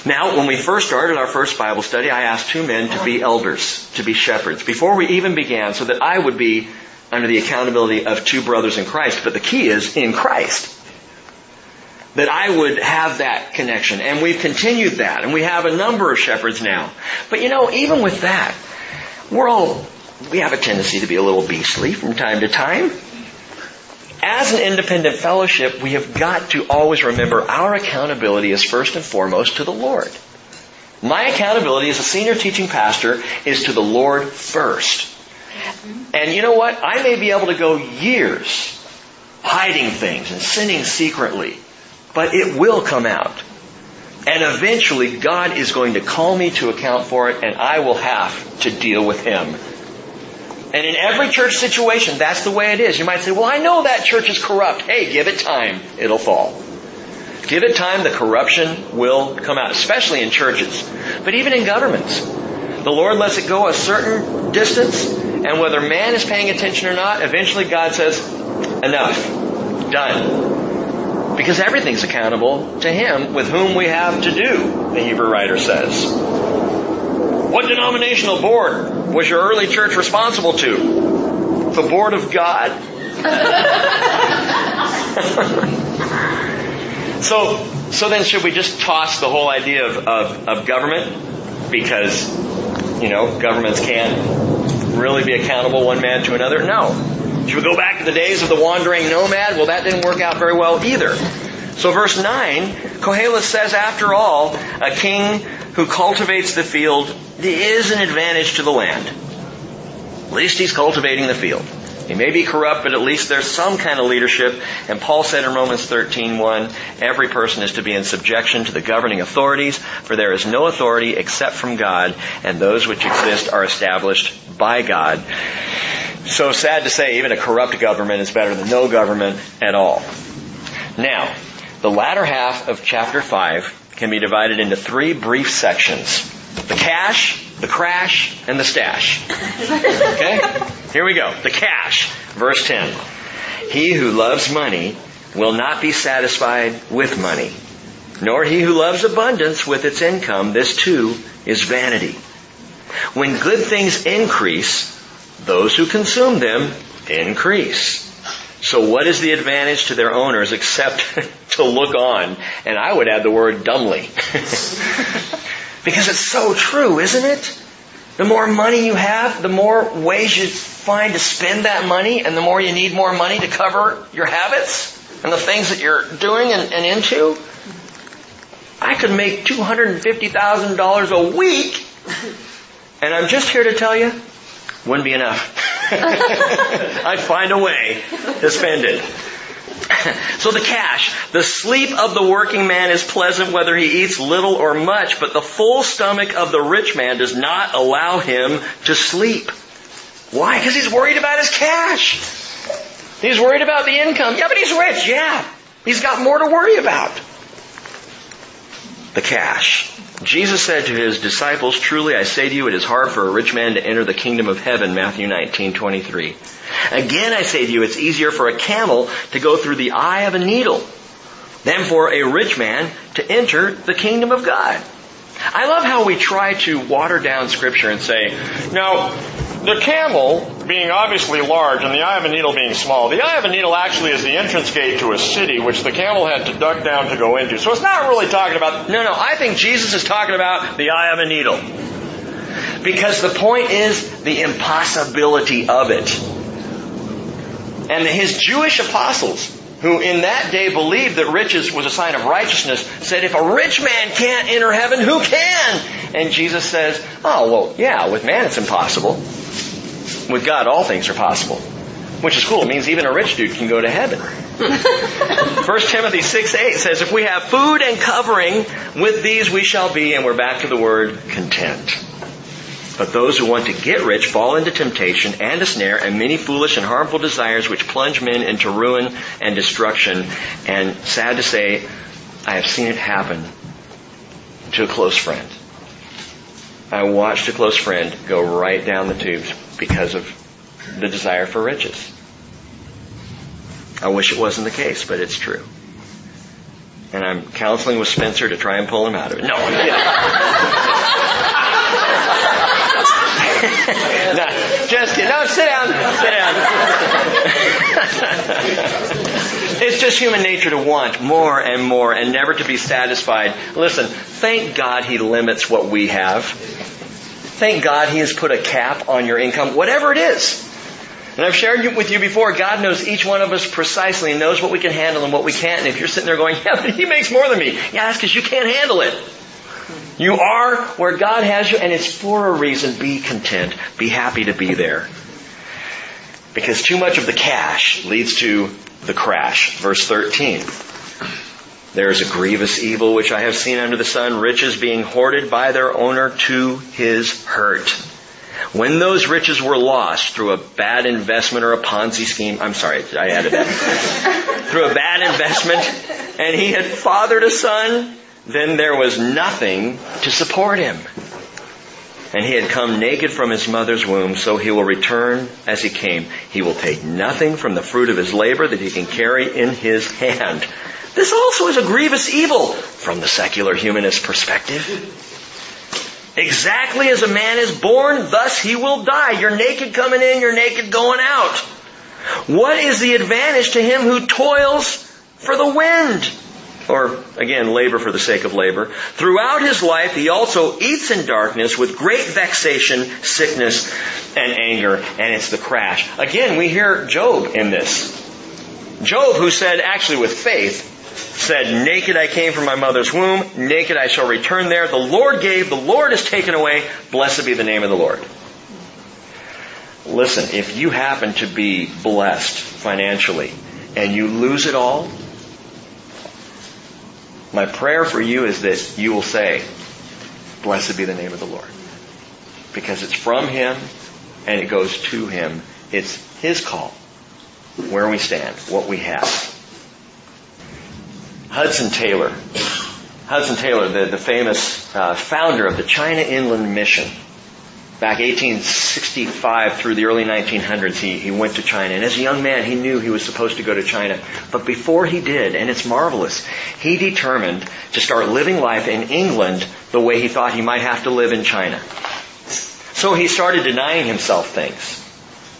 Now, when we first started our first Bible study, I asked two men to be elders, to be shepherds, before we even began, so that I would be under the accountability of two brothers in Christ. But the key is in Christ that I would have that connection. And we've continued that. And we have a number of shepherds now. But you know, even with that, we're all, we have a tendency to be a little beastly from time to time. As an independent fellowship, we have got to always remember our accountability is first and foremost to the Lord. My accountability as a senior teaching pastor is to the Lord first. And you know what? I may be able to go years hiding things and sinning secretly but it will come out. And eventually God is going to call me to account for it and I will have to deal with Him. And in every church situation, that's the way it is. You might say, well, I know that church is corrupt. Hey, give it time. It'll fall. Give it time, the corruption will come out, especially in churches. But even in governments. The Lord lets it go a certain distance, and whether man is paying attention or not, eventually God says, enough. Done. Because everything's accountable to Him with whom we have to do, the Hebrew writer says. What denominational board was your early church responsible to? The board of God. so, so then should we just toss the whole idea of, of, of government? Because, you know, governments can't really be accountable one man to another? No. Should we go back to the days of the wandering nomad? Well, that didn't work out very well either. So verse 9, Koheleth says, after all, a king who cultivates the field is an advantage to the land. At least he's cultivating the field. He may be corrupt, but at least there's some kind of leadership. And Paul said in Romans 13:1, every person is to be in subjection to the governing authorities, for there is no authority except from God, and those which exist are established by God. So sad to say, even a corrupt government is better than no government at all. Now, the latter half of chapter 5 can be divided into three brief sections. The cash, the crash, and the stash. Okay? Here we go. The cash. Verse 10. He who loves money will not be satisfied with money, nor he who loves abundance with its income. This too is vanity. When good things increase, those who consume them increase. So what is the advantage to their owners except to look on? And I would add the word dumbly. because it's so true, isn't it? The more money you have, the more ways you find to spend that money, and the more you need more money to cover your habits and the things that you're doing and, and into. I could make $250,000 a week, and I'm just here to tell you, wouldn't be enough. I'd find a way to spend it. So the cash, the sleep of the working man is pleasant whether he eats little or much, but the full stomach of the rich man does not allow him to sleep. Why? Because he's worried about his cash. He's worried about the income. Yeah, but he's rich. Yeah. He's got more to worry about. The cash. Jesus said to his disciples, Truly I say to you, it is hard for a rich man to enter the kingdom of heaven, Matthew 19, 23. Again I say to you, it's easier for a camel to go through the eye of a needle than for a rich man to enter the kingdom of God. I love how we try to water down scripture and say, now, the camel being obviously large and the eye of a needle being small, the eye of a needle actually is the entrance gate to a city which the camel had to duck down to go into. So it's not really talking about, no, no, I think Jesus is talking about the eye of a needle. Because the point is the impossibility of it. And his Jewish apostles, who in that day believed that riches was a sign of righteousness, said, if a rich man can't enter heaven, who can? And Jesus says, oh, well, yeah, with man it's impossible. With God, all things are possible. Which is cool. It means even a rich dude can go to heaven. 1 Timothy 6 8 says, If we have food and covering, with these we shall be, and we're back to the word content. But those who want to get rich fall into temptation and a snare and many foolish and harmful desires which plunge men into ruin and destruction. And sad to say, I have seen it happen to a close friend. I watched a close friend go right down the tubes because of the desire for riches. I wish it wasn't the case, but it's true. And I'm counseling with Spencer to try and pull him out of it. No, no, just kidding. No, sit down. Sit down. it's just human nature to want more and more and never to be satisfied. Listen, thank God He limits what we have. Thank God He has put a cap on your income, whatever it is. And I've shared with you before, God knows each one of us precisely and knows what we can handle and what we can't. And if you're sitting there going, yeah, but He makes more than me. Yeah, that's because you can't handle it. You are where God has you, and it's for a reason. Be content. Be happy to be there. Because too much of the cash leads to the crash. Verse 13. There is a grievous evil which I have seen under the sun, riches being hoarded by their owner to his hurt. When those riches were lost through a bad investment or a Ponzi scheme, I'm sorry, I added that. through a bad investment, and he had fathered a son then there was nothing to support him. And he had come naked from his mother's womb, so he will return as he came. He will take nothing from the fruit of his labor that he can carry in his hand. This also is a grievous evil from the secular humanist perspective. Exactly as a man is born, thus he will die. You're naked coming in, you're naked going out. What is the advantage to him who toils for the wind? Or again, labor for the sake of labor. Throughout his life, he also eats in darkness with great vexation, sickness, and anger, and it's the crash. Again, we hear Job in this. Job, who said, actually with faith, said, Naked I came from my mother's womb, naked I shall return there. The Lord gave, the Lord has taken away, blessed be the name of the Lord. Listen, if you happen to be blessed financially and you lose it all, my prayer for you is that you will say, Blessed be the name of the Lord. Because it's from Him and it goes to Him. It's His call. Where we stand, what we have. Hudson Taylor. Hudson Taylor, the, the famous uh, founder of the China Inland Mission, Back 1865 through the early 1900s, he, he went to China. And as a young man, he knew he was supposed to go to China. But before he did, and it's marvelous, he determined to start living life in England the way he thought he might have to live in China. So he started denying himself things.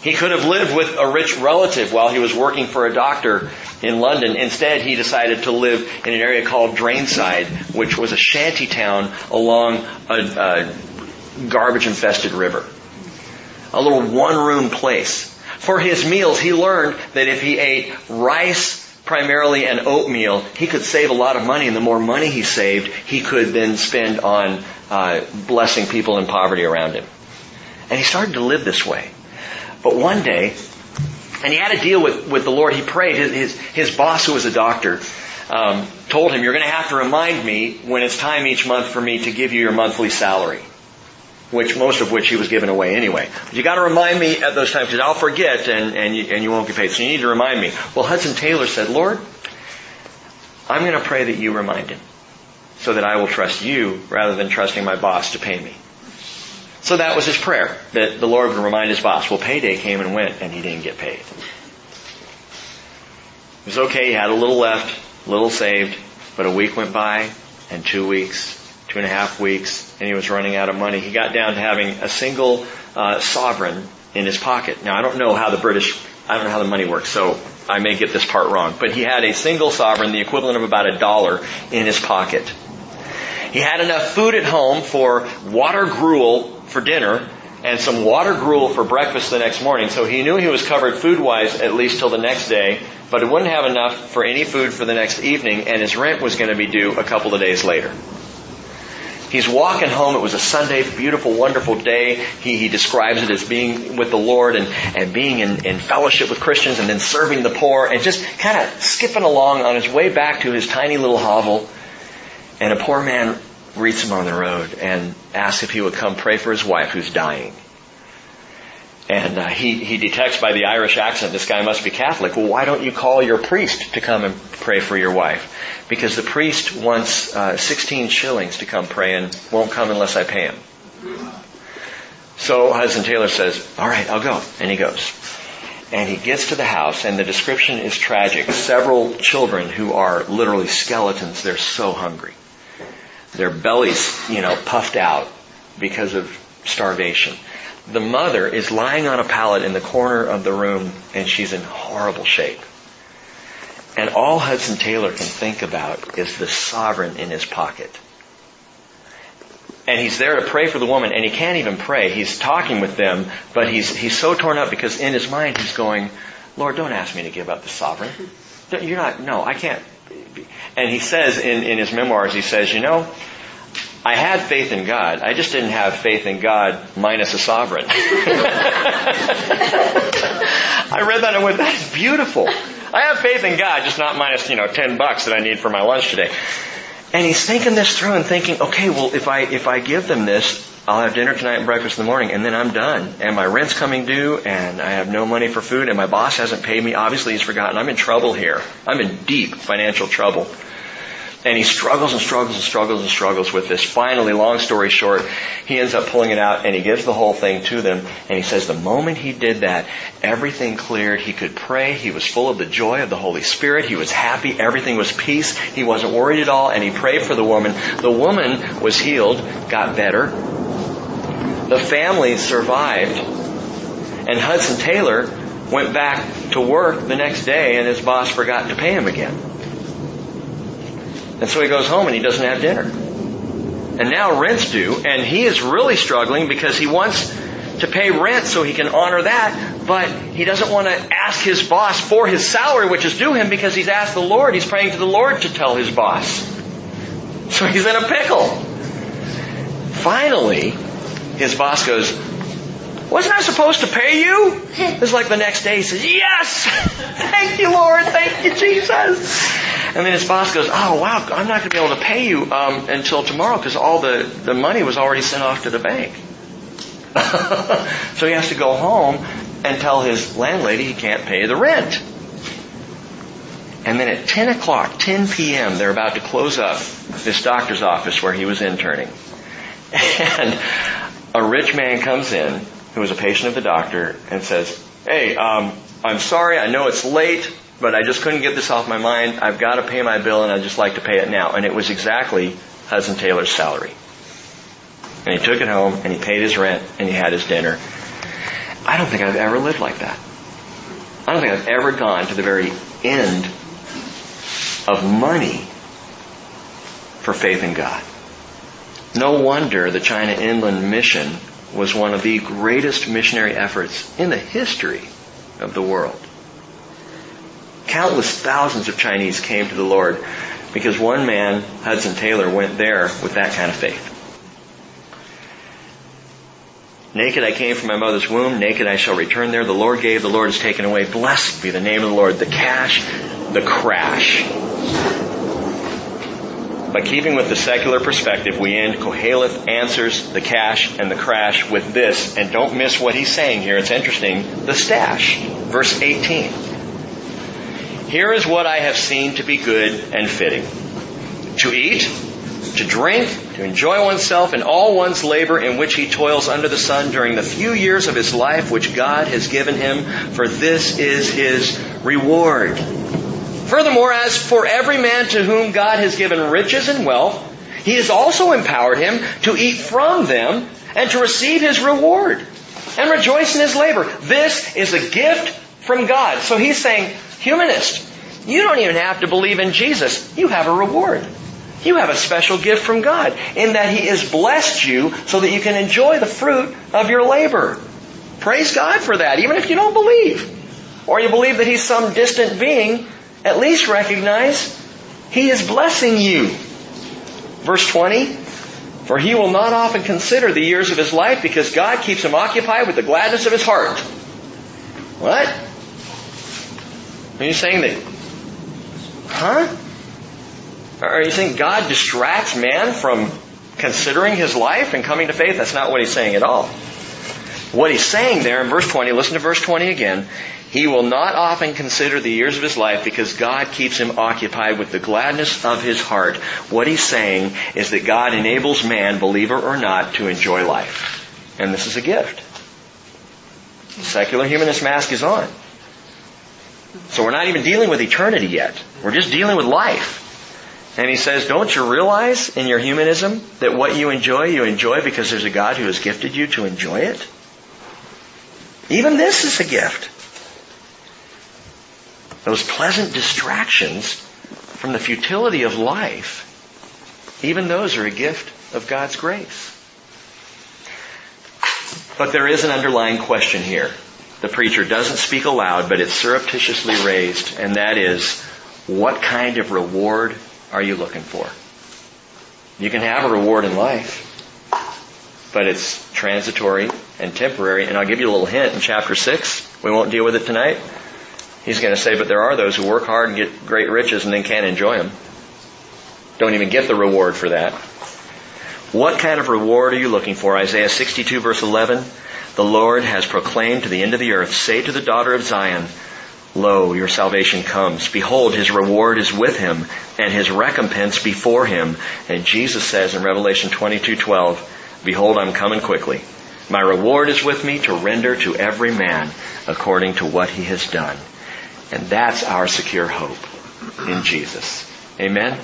He could have lived with a rich relative while he was working for a doctor in London. Instead, he decided to live in an area called Drainside, which was a shanty town along a, a garbage infested river. A little one room place. For his meals, he learned that if he ate rice primarily and oatmeal, he could save a lot of money, and the more money he saved, he could then spend on uh, blessing people in poverty around him. And he started to live this way. But one day, and he had a deal with, with the Lord. He prayed. His, his, his boss, who was a doctor, um, told him, You're going to have to remind me when it's time each month for me to give you your monthly salary. Which most of which he was giving away anyway. But you got to remind me at those times because I'll forget and and you, and you won't get paid. So you need to remind me. Well, Hudson Taylor said, Lord, I'm going to pray that you remind him, so that I will trust you rather than trusting my boss to pay me. So that was his prayer that the Lord would remind his boss. Well, payday came and went, and he didn't get paid. It was okay. He had a little left, a little saved, but a week went by, and two weeks, two and a half weeks, and he was running out of money. He got down to having a single uh, sovereign in his pocket. Now I don't know how the British, I don't know how the money works, so I may get this part wrong, but he had a single sovereign, the equivalent of about a dollar, in his pocket. He had enough food at home for water gruel for dinner and some water gruel for breakfast the next morning, so he knew he was covered food-wise at least till the next day, but it wouldn't have enough for any food for the next evening, and his rent was going to be due a couple of days later. He's walking home. It was a Sunday, beautiful, wonderful day. He, he describes it as being with the Lord and, and being in, in fellowship with Christians and then serving the poor and just kind of skipping along on his way back to his tiny little hovel. And a poor man meets him on the road and asks if he would come pray for his wife who's dying. And uh, he, he detects by the Irish accent this guy must be Catholic. Well, why don't you call your priest to come and pray for your wife? Because the priest wants uh, 16 shillings to come pray and won't come unless I pay him. So Hudson Taylor says, all right, I'll go. And he goes. And he gets to the house and the description is tragic. Several children who are literally skeletons, they're so hungry. Their bellies, you know, puffed out because of starvation the mother is lying on a pallet in the corner of the room and she's in horrible shape. And all Hudson Taylor can think about is the sovereign in his pocket. And he's there to pray for the woman and he can't even pray. He's talking with them, but he's, he's so torn up because in his mind he's going, Lord, don't ask me to give up the sovereign. You're not, no, I can't. And he says in, in his memoirs, he says, you know, I had faith in God. I just didn't have faith in God minus a sovereign. I read that and went, that is beautiful. I have faith in God, just not minus, you know, 10 bucks that I need for my lunch today. And he's thinking this through and thinking, okay, well, if I, if I give them this, I'll have dinner tonight and breakfast in the morning and then I'm done. And my rent's coming due and I have no money for food and my boss hasn't paid me. Obviously he's forgotten. I'm in trouble here. I'm in deep financial trouble. And he struggles and struggles and struggles and struggles with this. Finally, long story short, he ends up pulling it out and he gives the whole thing to them. And he says the moment he did that, everything cleared. He could pray. He was full of the joy of the Holy Spirit. He was happy. Everything was peace. He wasn't worried at all. And he prayed for the woman. The woman was healed, got better. The family survived. And Hudson Taylor went back to work the next day and his boss forgot to pay him again. And so he goes home and he doesn't have dinner. And now rent's due, and he is really struggling because he wants to pay rent so he can honor that, but he doesn't want to ask his boss for his salary, which is due him, because he's asked the Lord, he's praying to the Lord to tell his boss. So he's in a pickle. Finally, his boss goes, wasn't I supposed to pay you? It's like the next day he says, Yes! Thank you, Lord! Thank you, Jesus! And then his boss goes, Oh, wow, I'm not going to be able to pay you um, until tomorrow because all the, the money was already sent off to the bank. so he has to go home and tell his landlady he can't pay the rent. And then at 10 o'clock, 10 p.m., they're about to close up this doctor's office where he was interning. And a rich man comes in who was a patient of the doctor and says, Hey, um, I'm sorry, I know it's late, but I just couldn't get this off my mind. I've got to pay my bill and I'd just like to pay it now. And it was exactly Hudson Taylor's salary. And he took it home and he paid his rent and he had his dinner. I don't think I've ever lived like that. I don't think I've ever gone to the very end of money for faith in God. No wonder the China Inland Mission was one of the greatest missionary efforts in the history of the world. Countless thousands of Chinese came to the Lord because one man, Hudson Taylor, went there with that kind of faith. Naked I came from my mother's womb, naked I shall return there. The Lord gave, the Lord has taken away. Blessed be the name of the Lord. The cash, the crash. But keeping with the secular perspective, we end Koheleth answers the cash and the crash with this, and don't miss what he's saying here. It's interesting. The stash. Verse 18. Here is what I have seen to be good and fitting. To eat, to drink, to enjoy oneself in all one's labor in which he toils under the sun during the few years of his life which God has given him, for this is his reward. Furthermore, as for every man to whom God has given riches and wealth, He has also empowered him to eat from them and to receive his reward and rejoice in his labor. This is a gift from God. So he's saying, humanist, you don't even have to believe in Jesus. You have a reward. You have a special gift from God in that He has blessed you so that you can enjoy the fruit of your labor. Praise God for that, even if you don't believe. Or you believe that He's some distant being at least recognize He is blessing you. Verse 20, for he will not often consider the years of his life because God keeps him occupied with the gladness of his heart. What? Are you saying that? Huh? Are you saying God distracts man from considering his life and coming to faith? That's not what he's saying at all. What he's saying there in verse 20, listen to verse 20 again. He will not often consider the years of his life because God keeps him occupied with the gladness of his heart. What he's saying is that God enables man, believer or not, to enjoy life. And this is a gift. The secular humanist mask is on. So we're not even dealing with eternity yet. We're just dealing with life. And he says, don't you realize in your humanism that what you enjoy, you enjoy because there's a God who has gifted you to enjoy it? Even this is a gift. Those pleasant distractions from the futility of life, even those are a gift of God's grace. But there is an underlying question here. The preacher doesn't speak aloud, but it's surreptitiously raised, and that is, what kind of reward are you looking for? You can have a reward in life, but it's transitory and temporary, and I'll give you a little hint in chapter 6. We won't deal with it tonight. He's going to say, but there are those who work hard and get great riches and then can't enjoy them. Don't even get the reward for that. What kind of reward are you looking for? Isaiah 62 verse 11. The Lord has proclaimed to the end of the earth, say to the daughter of Zion, Lo, your salvation comes. Behold, his reward is with him, and his recompense before him. And Jesus says in Revelation 22:12, Behold, I'm coming quickly. My reward is with me to render to every man according to what he has done. And that's our secure hope in Jesus. Amen?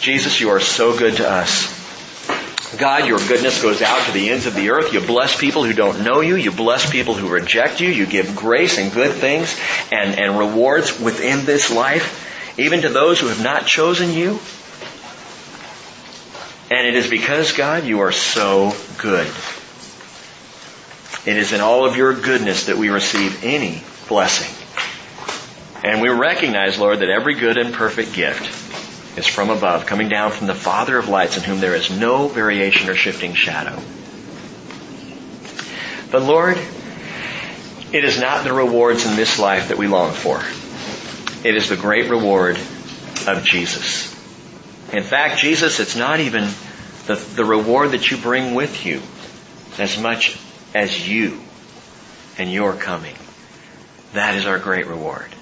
Jesus, you are so good to us. God, your goodness goes out to the ends of the earth. You bless people who don't know you. You bless people who reject you. You give grace and good things and, and rewards within this life, even to those who have not chosen you. And it is because, God, you are so good. It is in all of your goodness that we receive any blessing. And we recognize, Lord, that every good and perfect gift is from above, coming down from the Father of lights in whom there is no variation or shifting shadow. But Lord, it is not the rewards in this life that we long for. It is the great reward of Jesus. In fact, Jesus, it's not even the, the reward that you bring with you as much as you and your coming. That is our great reward.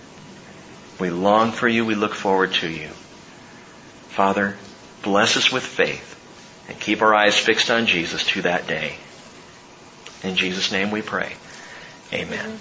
We long for you. We look forward to you. Father, bless us with faith and keep our eyes fixed on Jesus to that day. In Jesus' name we pray. Amen.